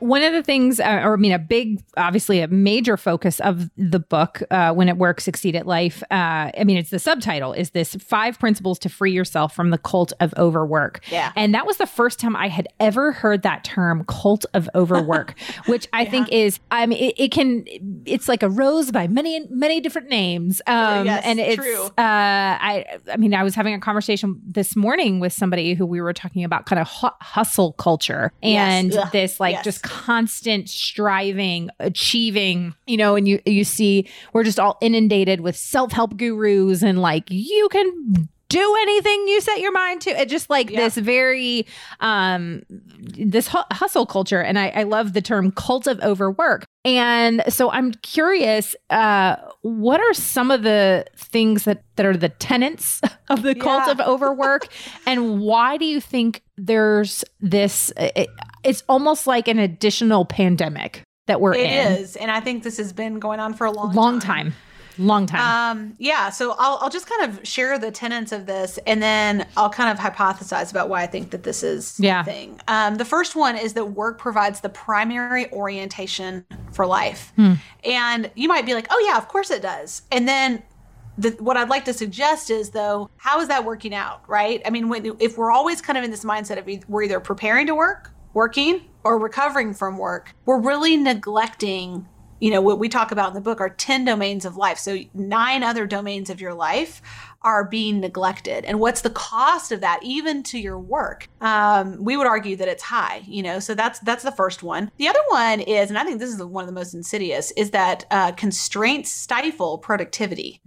Speaker 2: One of the things, uh, or I mean, a big, obviously, a major focus of the book, uh, Win at Work, Succeed at Life. Uh, I mean, it's the subtitle is this five principles to free yourself from the cult of overwork.
Speaker 1: Yeah.
Speaker 2: And that was the first time I had ever heard that term, cult of overwork, which I think is, I mean, it, it can, it's like a rose by many, many different names. Um,
Speaker 1: Yes,
Speaker 2: and it's,
Speaker 1: true.
Speaker 2: uh, I, I mean, I was having a conversation this morning with somebody who we were talking about kind of hu- hustle culture and
Speaker 1: Yes.
Speaker 2: This like
Speaker 1: Yes.
Speaker 2: just constant striving, achieving, you know, and you, you see, we're just all inundated with self-help gurus and like, you can do anything you set your mind to. It just like
Speaker 1: Yeah.
Speaker 2: this very um this hu- hustle culture and I, I love the term cult of overwork. And so I'm curious, uh, what are some of the things that, that are the tenets of the cult
Speaker 1: Yeah.
Speaker 2: of overwork? and why do you think there's this? It, it's almost like an additional pandemic that we're
Speaker 1: It
Speaker 2: in.
Speaker 1: is, and I think this has been going on for a long,
Speaker 2: Long time. long time.
Speaker 1: Um, yeah, so I'll, I'll just kind of share the tenets of this and then I'll kind of hypothesize about why I think that this is
Speaker 2: Yeah.
Speaker 1: a thing. Um, the first one is that work provides the primary orientation for life. And you might be like, oh, yeah, of course it does. And then the, what I'd like to suggest is, though, how is that working out, right? I mean, when, if we're always kind of in this mindset of we're either preparing to work, working, or recovering from work, we're really neglecting you know what we talk about in the book are 10 domains of life. So nine other domains of your life are being neglected and what's the cost of that even to your work um, we would argue that it's high you know so that's that's the first one the other one is and i think this is one of the most insidious is that uh, constraints stifle productivity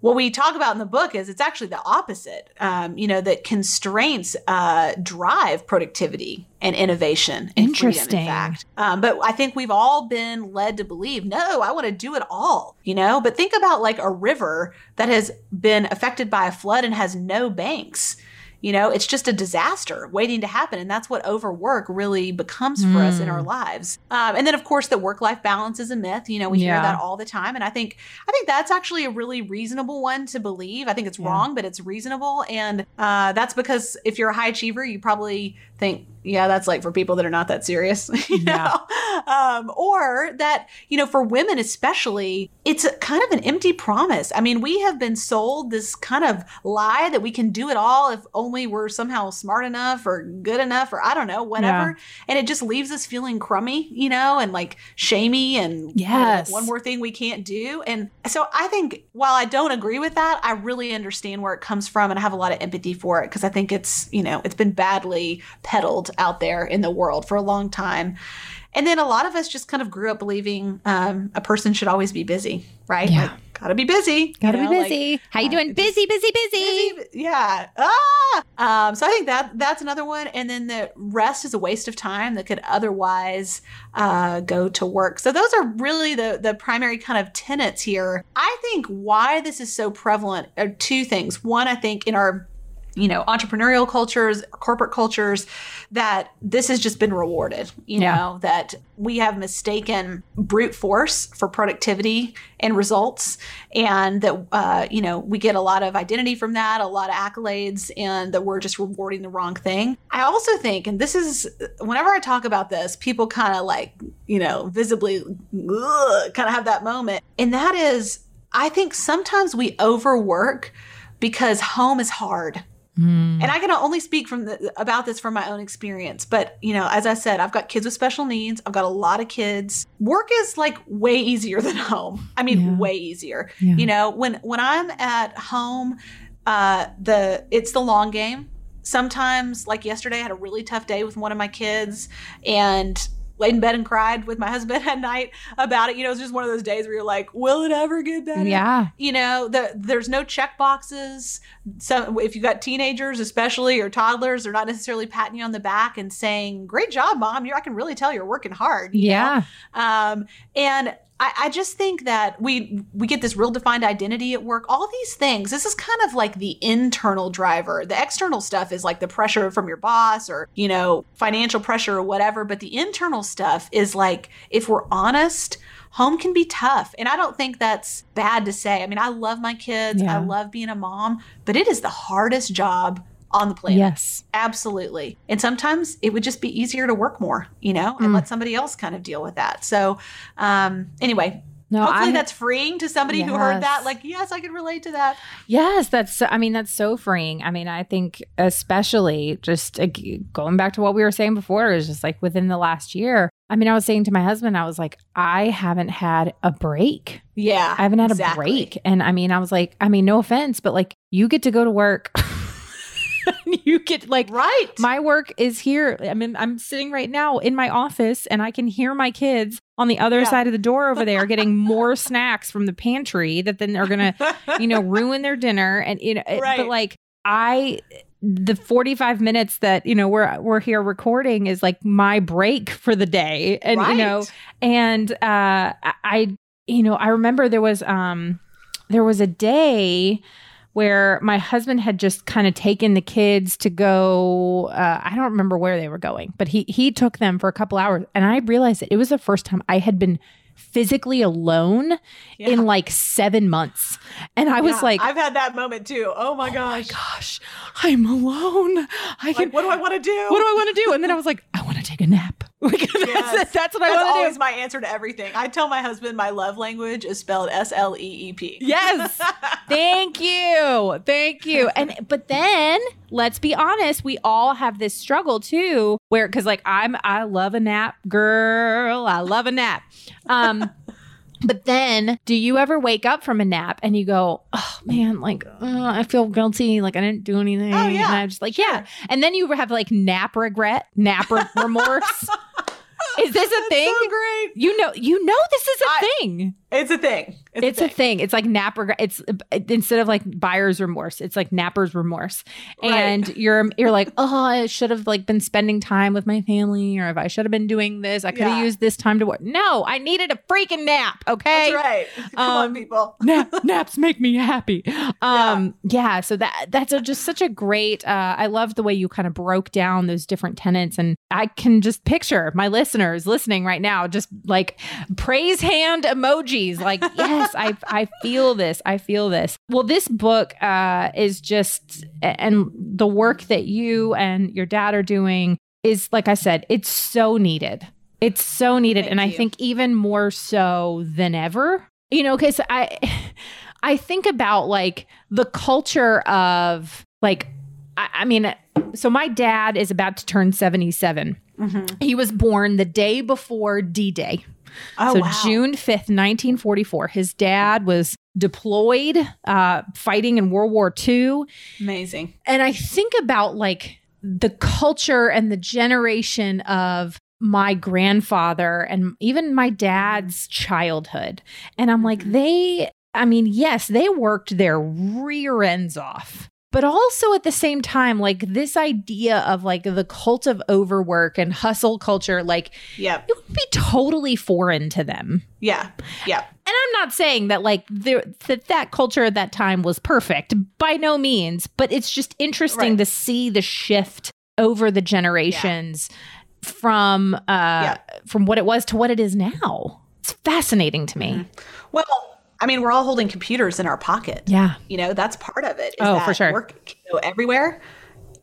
Speaker 1: what we talk about in the book is it's actually the opposite. Um, you know that constraints uh, drive productivity and innovation. And freedom,
Speaker 2: Interesting.
Speaker 1: in fact, um, but I think we've all been led to believe, no, I want to do it all. You know, but think about like a river that has been affected by a flood and has no banks. You know, it's just a disaster waiting to happen. And that's what overwork really becomes for us in our lives. Um, and then, of course, the work life balance is a myth. You know, we
Speaker 2: Yeah.
Speaker 1: hear that all the time. And I think, I think that's actually a really reasonable one to believe. I think it's wrong, but it's reasonable. And uh, that's because if you're a high achiever, you probably think, yeah, that's like for people that are not that serious, you
Speaker 2: Yeah.
Speaker 1: know? Um, or that, you know, for women especially, it's a, kind of an empty promise. I mean, we have been sold this kind of lie that we can do it all if only we're somehow smart enough or good enough or I don't know, whatever. And it just leaves us feeling crummy, you know, and like shamey and you know,
Speaker 2: Yes.
Speaker 1: one more thing we can't do. And so I think while I don't agree with that, I really understand where it comes from and I have a lot of empathy for it because I think it's, you know, it's been badly peddled out there in the world for a long time. And then a lot of us just kind of grew up believing um, a person should always be busy, right?
Speaker 2: Yeah.
Speaker 1: Like, gotta be busy.
Speaker 2: Gotta
Speaker 1: you
Speaker 2: be
Speaker 1: know, like,
Speaker 2: busy. How you
Speaker 1: uh,
Speaker 2: doing?
Speaker 1: just-
Speaker 2: Busy, busy, busy.
Speaker 1: busy. Yeah. Ah. Um, so I think that that's another one. And then the rest is a waste of time that could otherwise uh, go to work. So those are really the the primary kind of tenets here. I think why this is so prevalent are two things. One, I think in our you know entrepreneurial cultures corporate cultures that this has just been rewarded you
Speaker 2: Yeah.
Speaker 1: know that we have mistaken brute force for productivity and results and that uh, you know we get a lot of identity from that a lot of accolades and that we're just rewarding the wrong thing. I also think and this is whenever i talk about this people kind of like you know visibly kind of have that moment. And that is i think sometimes we overwork because home is hard
Speaker 2: Mm.
Speaker 1: and I can only speak from the, about this from my own experience. But you know, as I said, I've got kids with special needs. I've got a lot of kids. Work is like way easier than home. I mean,
Speaker 2: Yeah.
Speaker 1: way easier.
Speaker 2: Yeah.
Speaker 1: You know, when when I'm at home, uh, the it's the long game. Sometimes, like yesterday, I had a really tough day with one of my kids, and laid in bed and cried with my husband at night about it. You know, it's just one of those days where you're like, "Will it ever get better?"
Speaker 2: Yeah.
Speaker 1: you know the, there's no check boxes so if you got teenagers especially or toddlers they're not necessarily patting you on the back and saying great job mom you i can really tell you're working hard?
Speaker 2: Yeah.
Speaker 1: um, and I, I just think that we we get this real defined identity at work. All these things this is kind of like the internal driver. The external stuff is like the pressure from your boss or you know financial pressure or whatever but the internal stuff is like if we're honest home can be tough. And i don't think that's bad to say. I mean i love my kids.
Speaker 2: Yeah.
Speaker 1: i love being a mom but it is the hardest job on the planet
Speaker 2: Yes.
Speaker 1: Absolutely. And sometimes it would just be easier to work more, you know, and
Speaker 2: Mm.
Speaker 1: let somebody else kind of deal with that. So, um, anyway,
Speaker 2: No,
Speaker 1: hopefully
Speaker 2: I'm-
Speaker 1: that's freeing to somebody who heard that. Like, yes, I can relate to that.
Speaker 2: Yes, that's. I mean, that's so freeing. I mean, I think especially just uh, going back to what we were saying before is just like within the last year. I mean, I was saying to my husband, I was like, I haven't had a break.
Speaker 1: Yeah.
Speaker 2: I haven't had
Speaker 1: exactly.
Speaker 2: a break, and I mean, I was like, I mean, no offense, but like, you get to go to work. you get like
Speaker 1: Right.
Speaker 2: my work is here. I mean, I'm sitting right now in my office and I can hear my kids on the other
Speaker 1: Yeah.
Speaker 2: side of the door over there getting more snacks from the pantry that then are going to, you know, ruin their dinner. And, you know,
Speaker 1: Right.
Speaker 2: but like, I, the 45 minutes that, you know, we're, we're here recording is like my break for the day. And, you know, and uh I you know I remember there was um there was a day where my husband had just kind of taken the kids to go uh, I don't remember where they were going but he he took them for a couple hours and I realized that it was the first time I had been physically alone
Speaker 1: Yeah.
Speaker 2: in like seven months. And I was like,
Speaker 1: I've had that moment too. Oh my
Speaker 2: oh my
Speaker 1: gosh.
Speaker 2: gosh, I'm alone. I can,
Speaker 1: what do I want to do?
Speaker 2: what do I want to do? And then I was like, I want to take a nap.
Speaker 1: Yes.
Speaker 2: that's what I want to
Speaker 1: always my answer to everything. I tell my husband my love language is spelled S L E E P.
Speaker 2: Yes. Thank you. Thank you. And but then let's be honest, we all have this struggle too, where cuz like I'm I love a nap, girl. I love a nap. Um but then do you ever wake up from a nap and you go, "Oh man, like uh, I feel guilty, like I didn't do anything."
Speaker 1: Oh, yeah.
Speaker 2: And I'm just like, "Yeah." And then you have like nap regret, nap remorse. Is this a thing?
Speaker 1: So great.
Speaker 2: You know, you know this is a
Speaker 1: I-
Speaker 2: thing.
Speaker 1: It's a thing. It's,
Speaker 2: It's a thing. It's like nap regret. It's uh, instead of like buyer's remorse, it's like napper's remorse.
Speaker 1: Right.
Speaker 2: And you're you're like, oh, I should have like been spending time with my family, or if I should have been doing this, I could have
Speaker 1: Yeah.
Speaker 2: used this time to work. No, I needed a freaking nap. Okay.
Speaker 1: That's right. Come
Speaker 2: Um,
Speaker 1: on, people.
Speaker 2: Nap, naps make me happy. Um, yeah. so that that's a, just such a great. Uh, I love the way you kind of broke down those different tenants, and I can just picture my listeners listening right now, just like praise hand emojis. Like, yes, I I feel this. I feel this. Well, this book uh, is just, and the work that you and your dad are doing is, like I said, it's so needed. It's so needed,
Speaker 1: Thank
Speaker 2: and I think even more so than ever. You know, because I, I think about like the culture of like, I, I mean, so my dad is about to turn seventy-seven.
Speaker 1: Mhm.
Speaker 2: He was born the day before D Day.
Speaker 1: Oh,
Speaker 2: so
Speaker 1: wow.
Speaker 2: June 5th, 1944. His dad was deployed, uh, fighting in World War II.
Speaker 1: Amazing.
Speaker 2: And I think about like the culture and the generation of my grandfather and even my dad's childhood. And I'm like,
Speaker 1: Mhm.
Speaker 2: they, I mean, yes, they worked their rear ends off. But also at the same time, like this idea of like the cult of overwork and hustle culture, like
Speaker 1: yeah
Speaker 2: it would be totally foreign to them.
Speaker 1: Yeah. Yeah.
Speaker 2: And I'm not saying that like there, that that culture at that time was perfect by no means, but it's just interesting
Speaker 1: Right.
Speaker 2: to see the shift over the generations from uh from what it was to what it is now. It's fascinating to me.
Speaker 1: Well, I mean, we're all holding computers in our pocket.
Speaker 2: Yeah.
Speaker 1: You know, that's part of it. is
Speaker 2: Oh,
Speaker 1: that
Speaker 2: for sure.
Speaker 1: Work you know, everywhere.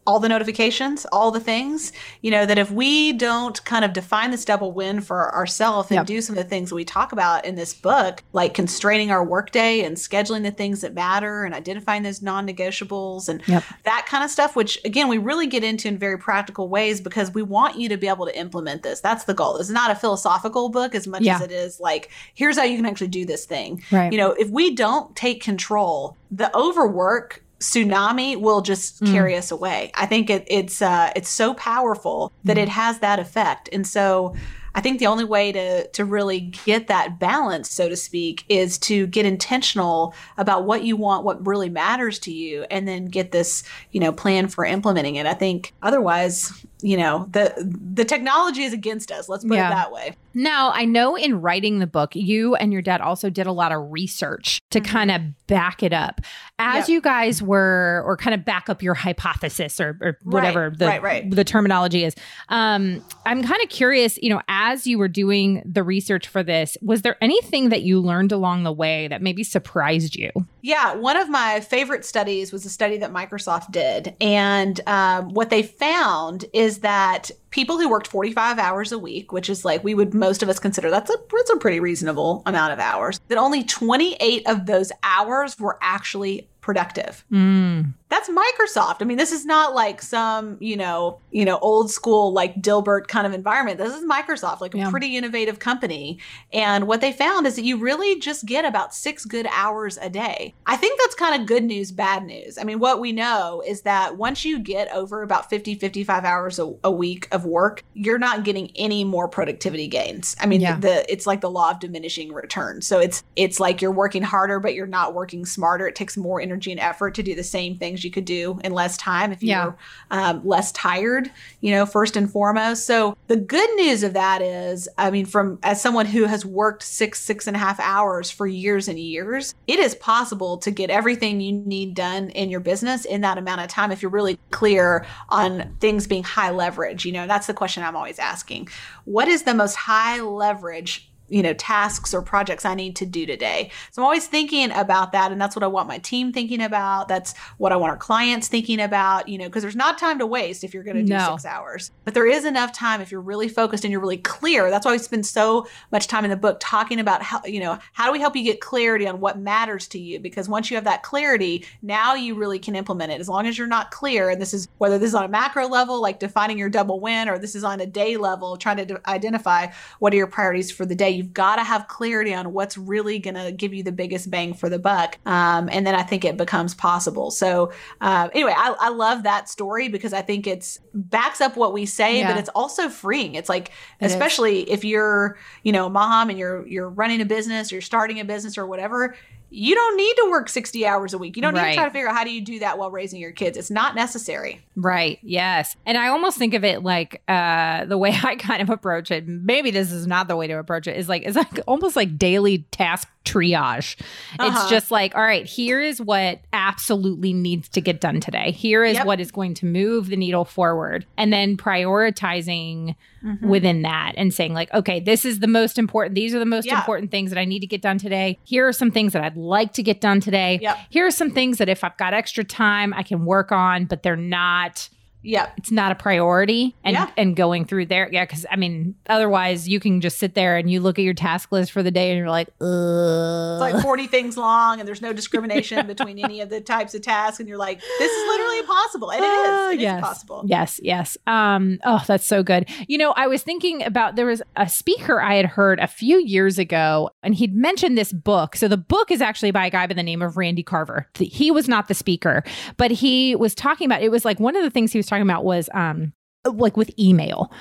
Speaker 1: All the notifications, all the things, you know, that if we don't kind of define this double win for ourselves and
Speaker 2: Yep.
Speaker 1: do some of the things that we talk about in this book, like constraining our workday and scheduling the things that matter and identifying those non negotiables and
Speaker 2: Yep.
Speaker 1: that kind of stuff, which again, we really get into in very practical ways because we want you to be able to implement this. That's the goal. This is not a philosophical book as much
Speaker 2: Yeah.
Speaker 1: as it is like, here's how you can actually do this thing.
Speaker 2: Right.
Speaker 1: You know, if we don't take control, the overwork tsunami will just
Speaker 2: Mm.
Speaker 1: carry us away. I think it, it's uh, it's so powerful that
Speaker 2: Mm.
Speaker 1: it has that effect, and so I think the only way to to really get that balance, so to speak, is to get intentional about what you want, what really matters to you, and then get this you know plan for implementing it. I think otherwise, you know, the the technology is against us. Let's put
Speaker 2: Yeah.
Speaker 1: it that way.
Speaker 2: Now, I know in writing the book, you and your dad also did a lot of research to
Speaker 1: Mhm.
Speaker 2: kind of back it up. As
Speaker 1: Yep.
Speaker 2: you guys were, or kind of back up your hypothesis or, or whatever
Speaker 1: Right,
Speaker 2: the,
Speaker 1: right, right.
Speaker 2: the terminology is. Um, I'm kind of curious, you know, as you were doing the research for this, was there anything that you learned along the way that maybe surprised you?
Speaker 1: Yeah, one of my favorite studies was a study that Microsoft did. And um, what they found is that people who worked 45 hours a week, which is like we would most of us consider that's a, that's a pretty reasonable amount of hours, that only 28 of those hours were actually productive.
Speaker 2: Mm,
Speaker 1: That's Microsoft. I mean, this is not like some, you know, you know, old school like Dilbert kind of environment. This is Microsoft, like a
Speaker 2: Yeah.
Speaker 1: pretty innovative company. And what they found is that you really just get about 6 good hours a day. I think that's kind of good news, bad news. I mean, what we know is that once you get over about 50 55 hours a, a week of work, you're not getting any more productivity gains. I mean,
Speaker 2: Yeah.
Speaker 1: the it's like the law of diminishing returns. So it's it's like you're working harder but you're not working smarter. It takes more energy and effort to do the same things you could do in less time if you
Speaker 2: Yeah.
Speaker 1: um, less tired, you know, first and foremost. So the good news of that is, I mean, from as someone who has worked six, six and a half hours for years and years, it is possible to get everything you need done in your business in that amount of time if you're really clear on things being high leverage. You know, that's the question I'm always asking. What is the most high leverage you know tasks or projects i need to do today. So i'm always thinking about that and that's what i want my team thinking about. That's what i want our clients thinking about you know because there's not time to waste if you're going to do
Speaker 2: No.
Speaker 1: six hours. But there is enough time if you're really focused and you're really clear. That's why we spend so much time in the book talking about how you know how do we help you get clarity on what matters to you? Because once you have that clarity now you really can implement it. As long as you're not clear and this is whether this is on a macro level like defining your double win or this is on a day level trying to d- identify what are your priorities for the day you've got to have clarity on what's really going to give you the biggest bang for the buck um, and then i think it becomes possible so uh, anyway I, I love that story because i think it's backs up what we say
Speaker 2: Yeah.
Speaker 1: but it's also freeing it's like
Speaker 2: It is.
Speaker 1: especially if you're you know a mom and you're you're running a business or you're starting a business or whatever you don't need to work 60 hours a week you don't need to try to figure out how do you do that while raising your kids it's not necessary
Speaker 2: Right. Yes. And I almost think of it like uh the way I kind of approach it. Maybe this is not the way to approach it. Is like it's like almost like daily task triage.
Speaker 1: Uh-huh.
Speaker 2: It's just like, all right, here is what absolutely needs to get done today. Here is
Speaker 1: Yep.
Speaker 2: what is going to move the needle forward. And then prioritizing
Speaker 1: Mm-hmm.
Speaker 2: within that and saying like, okay, this is the most important. These are the most
Speaker 1: Yeah.
Speaker 2: important things that I need to get done today. Here are some things that I'd like to get done today.
Speaker 1: Yep.
Speaker 2: Here are some things that if I've got extra time, I can work on, but they're not
Speaker 1: yep
Speaker 2: it's not a priority and
Speaker 1: Yeah.
Speaker 2: and going through there yeah because i mean otherwise you can just sit there and you look at your task list for the day and you're like Ugh.
Speaker 1: it's like 40 things long and there's no discrimination between any of the types of tasks and you're like this is literally impossible and it is it is
Speaker 2: yes.
Speaker 1: possible
Speaker 2: Yes, yes. Um, oh, that's so good. You know, I was thinking about there was a speaker I had heard a few years ago, and he'd mentioned this book. So the book is actually by a guy by the name of Randy Carver. He was not the speaker, but he was talking about it was like one of the things he was talking about was um like with email,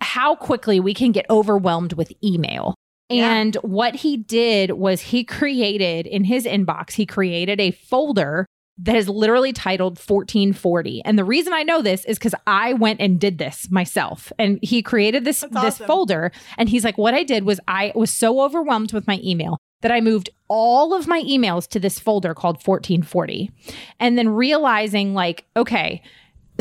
Speaker 2: how quickly we can get overwhelmed with email.
Speaker 1: Yeah.
Speaker 2: And what he did was he created in his inbox, he created a folder that is literally titled 1440. And the reason I know this is because I went and did this myself. And he created this
Speaker 1: That's
Speaker 2: this
Speaker 1: awesome.
Speaker 2: folder. And he's like, what I did was I was so overwhelmed with my email that I moved all of my emails to this folder called 1440. And then realizing, like, okay,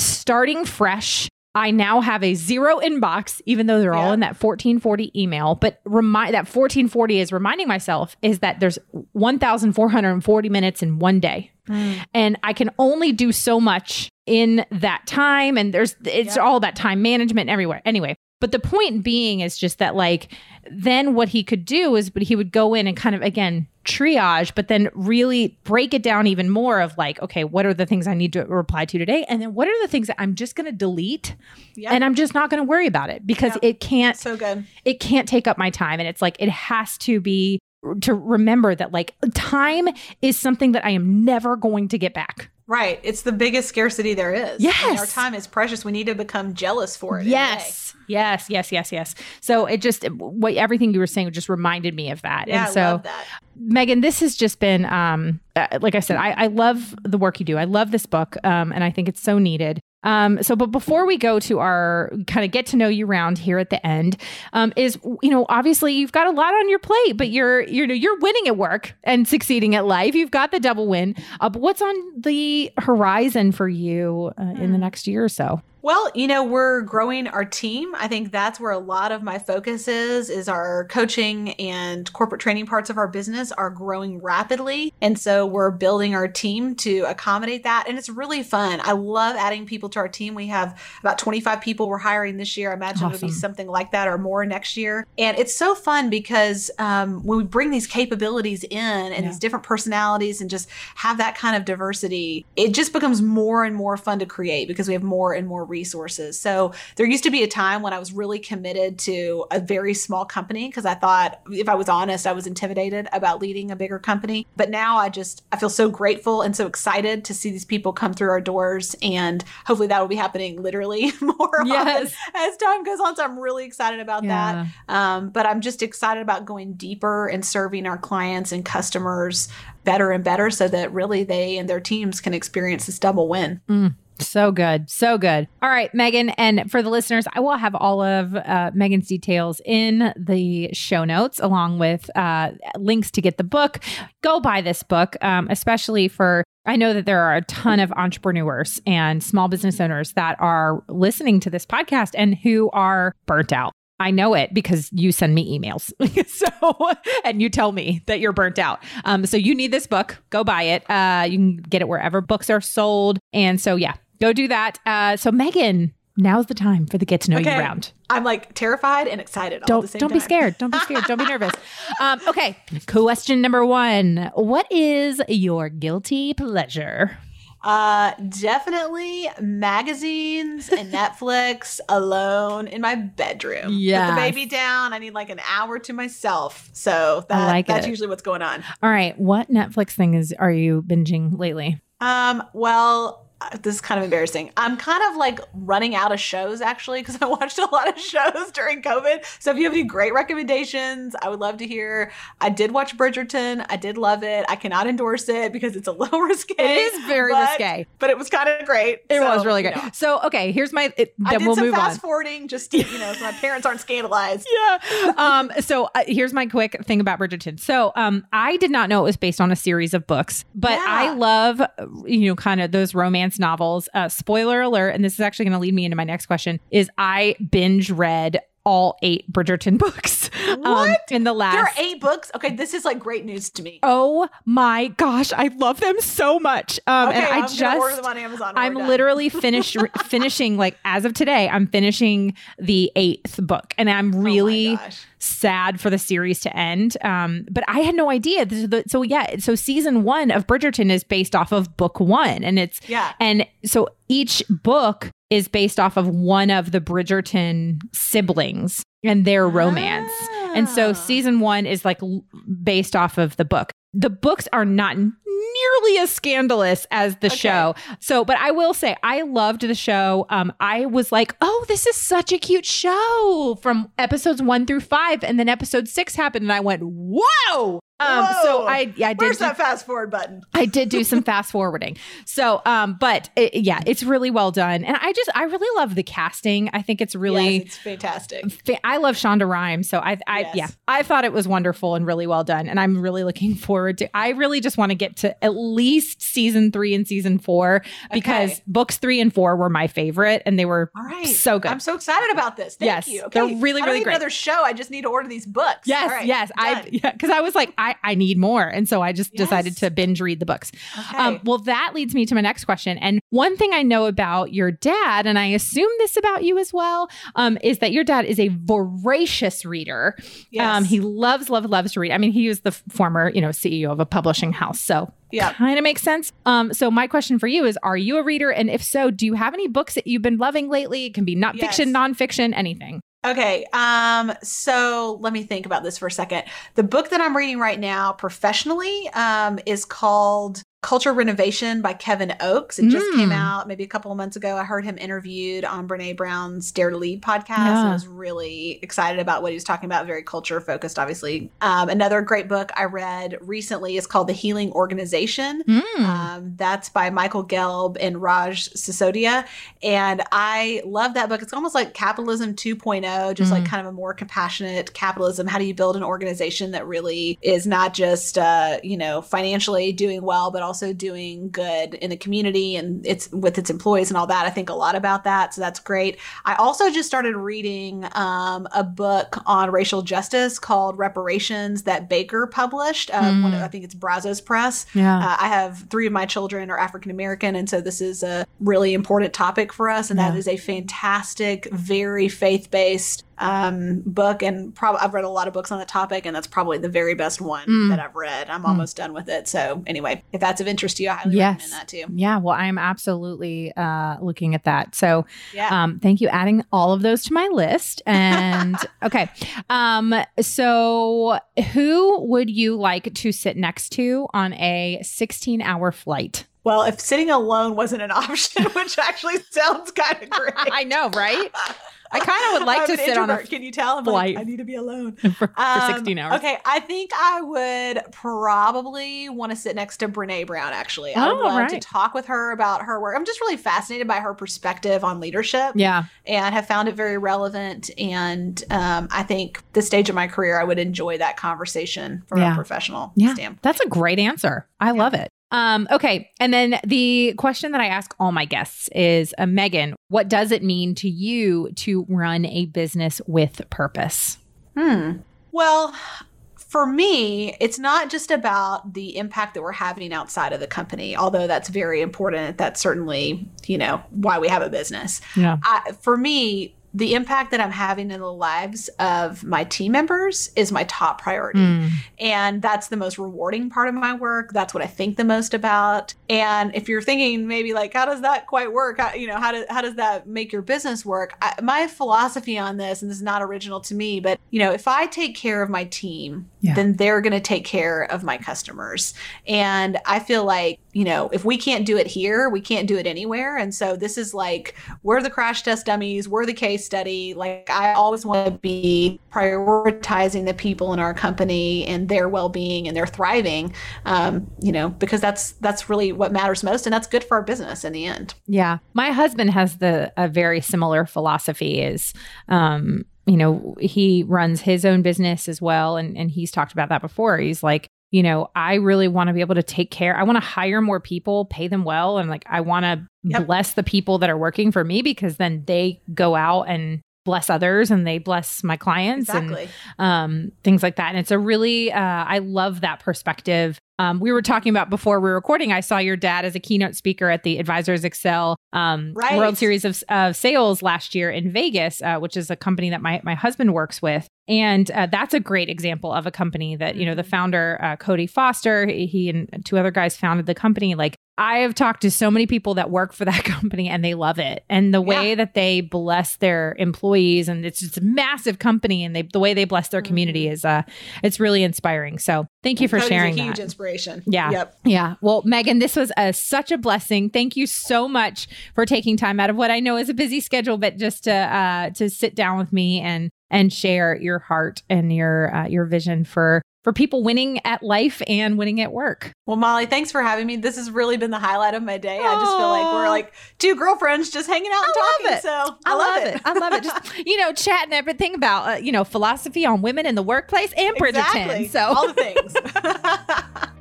Speaker 2: starting fresh. I now have a zero inbox, even though they're all in that 1440 email. But remind that 1440 is reminding myself is that there's 1,440 minutes in one day mm. and I can only do so much in that time. And there's it's
Speaker 1: Yeah.
Speaker 2: all about time management everywhere. Anyway, but the point being is just that like then what he could do is but he would go in and kind of again triage, but then really break it down even more of like, okay, what are the things I need to reply to today? And then what are the things that I'm just gonna delete
Speaker 1: yeah
Speaker 2: and I'm just not gonna worry about it because
Speaker 1: Yeah.
Speaker 2: it can't
Speaker 1: so good
Speaker 2: it can't take up my time and it's like it has to be to remember that like time is something that I am never going to get back.
Speaker 1: right it's the biggest scarcity there is I mean,
Speaker 2: Yes.
Speaker 1: our time is precious we need to become jealous for it in a way.
Speaker 2: Yes. Yes, yes, yes, yes. So it just what everything you were saying just reminded me of that.
Speaker 1: yeah
Speaker 2: and so
Speaker 1: i love that
Speaker 2: Megan, this has just been um uh, like I said, I, I love the work you do. I love this book. Um, and I think it's so needed. Um, so but before we go to our kind of get to know you round here at the end, um, is you know, obviously you've got a lot on your plate, but you're you know, you're winning at work and succeeding at life. You've got the double win. Uh, but what's on the horizon for you uh, in the next year or so?
Speaker 1: Well, you know, we're growing our team. I think that's where a lot of my focus is is our coaching and corporate training parts of our business are growing rapidly. And so we're building our team to accommodate that and it's really fun. I love adding people to our team. We have about 25 people we're hiring this year. I imagine it'll be something like that or more next year. And it's so fun because um, when we bring these capabilities in and
Speaker 2: Yeah.
Speaker 1: these different personalities and just have that kind of diversity, it just becomes more and more fun to create because we have more and more resources. So there used to be a time when I was really committed to a very small company because I thought, if I was honest, I was intimidated about leading a bigger company. But now I just, I feel so grateful and so excited to see these people come through our doors. And hopefully that will be happening literally more
Speaker 2: Yes.
Speaker 1: as time goes on. So I'm really excited about that. Um, but I'm just excited about going deeper and serving our clients and customers better and better so that really they and their teams can experience this double win.
Speaker 2: So good. So good. All right, Megan. And for the listeners, I will have all of uh, Megan's details in the show notes, along with uh, links to get the book. Go buy this book, um, especially for. I know that there are a ton of entrepreneurs and small business owners that are listening to this podcast and who are burnt out. I know it because you send me emails. so, and you tell me that you're burnt out. Um, so you need this book. Go buy it. Uh, you can get it wherever books are sold. And so, yeah, go do that. Uh, so Megan, now's the time for the get to know
Speaker 1: Okay.
Speaker 2: you round.
Speaker 1: I'm like terrified and excited
Speaker 2: Don't
Speaker 1: the same
Speaker 2: don't be scared. Don't be scared. Don't be nervous. Um, okay. Question number one: What is your guilty pleasure?
Speaker 1: Uh, definitely magazines and Netflix alone in my bedroom.
Speaker 2: Yeah,
Speaker 1: the baby down. I need like an hour to myself. So that,
Speaker 2: like
Speaker 1: that's
Speaker 2: it.
Speaker 1: usually what's going on.
Speaker 2: All right. What Netflix thing is are you binging lately?
Speaker 1: Um, well, this is kind of embarrassing. I'm kind of like running out of shows actually because I watched a lot of shows during COVID. So if you have any great recommendations, I would love to hear. I did watch Bridgerton. I did love it. I cannot endorse it because it's a little risque.
Speaker 2: It is very
Speaker 1: but-
Speaker 2: risque.
Speaker 1: but it was kind of great.
Speaker 2: It
Speaker 1: So,
Speaker 2: was really
Speaker 1: you
Speaker 2: good.
Speaker 1: know.
Speaker 2: So okay, here's my. It,
Speaker 1: I did
Speaker 2: we'll
Speaker 1: some
Speaker 2: move on.
Speaker 1: fast forwarding just to, you know, so my parents aren't scandalized.
Speaker 2: yeah. Um, so uh, here's my quick thing about Bridgerton. So um, I did not know it was based on a series of books, but
Speaker 1: Yeah.
Speaker 2: I love, uh, you know, kind of those romance novels. Uh, spoiler alert, and this is actually going to lead me into my next question: is I binge read all eight Bridgerton books um,
Speaker 1: What?
Speaker 2: in the last.
Speaker 1: There are eight books. Okay, this is like great news to me.
Speaker 2: Oh my gosh, I love them so much. Um,
Speaker 1: okay,
Speaker 2: and I
Speaker 1: I'm gonna order
Speaker 2: just
Speaker 1: them on Amazon.
Speaker 2: I'm literally finished finishing like as of today. I'm finishing the eighth book, and I'm
Speaker 1: Oh
Speaker 2: really
Speaker 1: gosh.
Speaker 2: sad for the series to end. Um, but I had no idea. This is the- So yeah, so season one of Bridgerton is based off of book one, and it's
Speaker 1: Yeah.
Speaker 2: and so each book is based off of one of the Bridgerton siblings and their romance. And
Speaker 1: Ah.
Speaker 2: so season one is like based off of the book. The books are not nearly as scandalous as the
Speaker 1: Okay.
Speaker 2: show. So, but I will say, I loved the show. Um, I was like, oh, this is such a cute show from episodes one through five. And then episode six happened, and I went, whoa. Um, so I, yeah, I did.
Speaker 1: Where's
Speaker 2: do-
Speaker 1: that fast forward button?
Speaker 2: I did do some fast forwarding. So, um, but it, yeah, it's really well done. And I just, I really love the casting. I think it's really,
Speaker 1: yes, it's fantastic.
Speaker 2: fa- I love Shonda Rhimes. So I, I,
Speaker 1: Yes.
Speaker 2: yeah, I thought it was wonderful and really well done. And I'm really looking forward to, I really just want to get to at least season three and season four because
Speaker 1: Okay.
Speaker 2: books three and four were my favorite and they were
Speaker 1: All right.
Speaker 2: so good.
Speaker 1: I'm so excited about this. Thank
Speaker 2: Yes,
Speaker 1: you.
Speaker 2: they're
Speaker 1: Okay.
Speaker 2: really,
Speaker 1: I don't
Speaker 2: really
Speaker 1: need
Speaker 2: great.
Speaker 1: Another show. I just need to order these books.
Speaker 2: Yes,
Speaker 1: right,
Speaker 2: yes. I
Speaker 1: done.
Speaker 2: yeah, because I was like, I, I need more. And so I just decided to binge read the books.
Speaker 1: Okay.
Speaker 2: Um, well, that leads me to my next question. And one thing I know about your dad, and I assume this about you as well, um, is that your dad is a voracious reader.
Speaker 1: yes.
Speaker 2: Um, he loves, loves, loves to read. I mean, he was the former, you know, CEO of a publishing house, so
Speaker 1: Yeah.
Speaker 2: kind of makes sense. Um, so my question for you is: Are you a reader? And if so, do you have any books that you've been loving lately? It can be not fiction,
Speaker 1: Yes.
Speaker 2: nonfiction, anything.
Speaker 1: Okay. Um, so let me think about this for a second. The book that I'm reading right now professionally um, is called Culture Renovation by Kevin Oakes. It just
Speaker 2: Mm.
Speaker 1: came out maybe a couple of months ago. I heard him interviewed on Brene Brown's Dare to Lead podcast.
Speaker 2: Yeah.
Speaker 1: I was really excited about what he was talking about. Very culture focused, obviously. Um, another great book I read recently is called The Healing Organization.
Speaker 2: Mm.
Speaker 1: Um, that's by Michael Gelb and Raj Sisodia. And I love that book. It's almost like capitalism 2.0, just like
Speaker 2: Mhm.
Speaker 1: kind of a more compassionate capitalism. How do you build an organization that really is not just, uh, you know, financially doing well, but also doing good in the community and it's with its employees and all that. I think a lot about that. So that's great. I also just started reading um, a book on racial justice called Reparations that Baker published. Um, one of-
Speaker 2: Mm.
Speaker 1: I think it's Brazos Press.
Speaker 2: yeah.
Speaker 1: Uh, I have three of my children are African American, and so this is a really important topic for us. And that
Speaker 2: Yeah.
Speaker 1: is a fantastic, very faith based um, book. And probably I've read a lot of books on the topic, and that's probably the very best one
Speaker 2: Mm.
Speaker 1: that I've read. I'm almost done with it. So anyway, if that's of interest to you, I highly
Speaker 2: Yes.
Speaker 1: recommend that too.
Speaker 2: yeah. Well, I'm absolutely uh, looking at that. So,
Speaker 1: Yeah.
Speaker 2: Um, thank you, adding all of those to my list. And okay, um, so who would you like to sit next to on a 16 hour flight?
Speaker 1: well, if sitting alone wasn't an option, which actually sounds kind of great.
Speaker 2: I know, right? I kind of would like to sit on a.
Speaker 1: Can you tell? I'm
Speaker 2: flight.
Speaker 1: like, I need to be alone.
Speaker 2: for, for
Speaker 1: Um,
Speaker 2: 16 hours.
Speaker 1: Okay, I think I would probably want to sit next to Brene Brown. Actually, I would
Speaker 2: Oh,
Speaker 1: love
Speaker 2: right.
Speaker 1: to talk with her about her work. I'm just really fascinated by her perspective on leadership,
Speaker 2: Yeah.
Speaker 1: and have found it very relevant. And um, I think this stage of my career, I would enjoy that conversation from
Speaker 2: Yeah.
Speaker 1: a professional
Speaker 2: Yeah.
Speaker 1: standpoint.
Speaker 2: That's a great answer. I love it. Um, okay. And then the question that I ask all my guests is uh, Megan, what does it mean to you to run a business with purpose?
Speaker 1: Hmm. Well, for me, it's not just about the impact that we're having outside of the company, although that's very important. That's certainly, you know, why we have a business.
Speaker 2: Yeah.
Speaker 1: I, for me, the impact that I'm having in the lives of my team members is my top priority.
Speaker 2: Mm.
Speaker 1: And that's the most rewarding part of my work. That's what I think the most about. And if you're thinking maybe like, how does that quite work? How, you know, how, do, how does that make your business work? I, my philosophy on this, and this is not original to me, but, you know, if I take care of my team,
Speaker 2: Yeah.
Speaker 1: then they're going to take care of my customers. And I feel like, you know, if we can't do it here, we can't do it anywhere. And so this is like, we're the crash test dummies, we're the case study. Like, I always want to be prioritizing the people in our company and their well being and their thriving, um, you know, because that's that's really what matters most. And that's good for our business in the end.
Speaker 2: Yeah. My husband has the a very similar philosophy is um you know, he runs his own business as well and and he's talked about that before. He's like, you know, I really want to be able to take care. I want to hire more people, pay them well and like I want to
Speaker 1: Yep.
Speaker 2: bless the people that are working for me because then they go out and bless others and they bless my clients and um, things like that. And it's a really, uh, I love that perspective. Um, we were talking about before we were recording. I saw your dad as a keynote speaker at the Advisors Excel um,
Speaker 1: Right.
Speaker 2: World Series of, of Sales last year in Vegas, uh, which is a company that my my husband works with. And uh, that's a great example of a company that you know the
Speaker 1: Mhm.
Speaker 2: founder uh, Cody Foster, he, he and two other guys founded the company. Like I have talked to so many people that work for that company and they love it. And the way that they bless their employees and it's just a massive company and they the way they bless their community is uh it's really inspiring. So thank you for sharing
Speaker 1: a huge
Speaker 2: that.
Speaker 1: inspiration.
Speaker 2: Yeah.
Speaker 1: Yep.
Speaker 2: Yeah. Well, Megan, this was a, such a blessing. Thank you so much for taking time out of what I know is a busy schedule, but just to uh, to sit down with me and and share your heart and your uh, your vision for for people winning at life and winning at work.
Speaker 1: Well, Molly, thanks for having me. This has really been the highlight of my day. I just feel like we're like two girlfriends just hanging out and
Speaker 2: I
Speaker 1: talking.
Speaker 2: love it.
Speaker 1: So I, love, it.
Speaker 2: I love it. Just you know, chatting everything about uh, you know philosophy on women in the workplace and Bridgerton.
Speaker 1: Exactly.
Speaker 2: So
Speaker 1: all the things.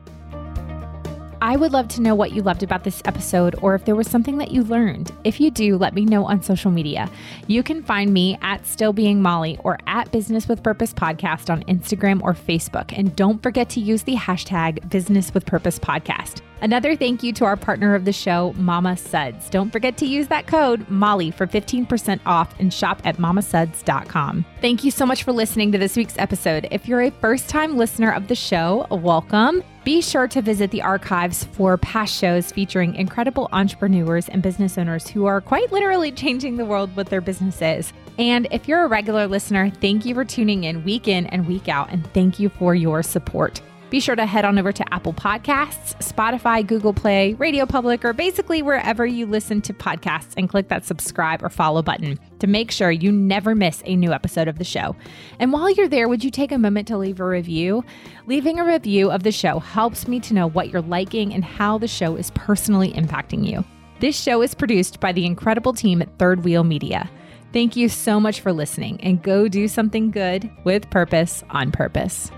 Speaker 2: I would love to know what you loved about this episode or if there was something that you learned. If you do, let me know on social media. You can find me at Still Being Molly or at Business with Purpose Podcast on Instagram or Facebook. And don't forget to use the hashtag Business with Purpose Podcast. Another thank you to our partner of the show, Mama Suds. Don't forget to use that code Molly for 15% off and shop at mamasuds.com. Thank you so much for listening to this week's episode. If you're a first time listener of the show, welcome. Be sure to visit the archives for past shows featuring incredible entrepreneurs and business owners who are quite literally changing the world with their businesses. And if you're a regular listener, thank you for tuning in week in and week out, and thank you for your support. Be sure to head on over to Apple Podcasts, Spotify, Google Play, Radio Public, or basically wherever you listen to podcasts and click that subscribe or follow button to make sure you never miss a new episode of the show. And while you're there, would you take a moment to leave a review? Leaving a review of the show helps me to know what you're liking and how the show is personally impacting you. This show is produced by the incredible team at Third Wheel Media. Thank you so much for listening and go do something good with purpose on purpose.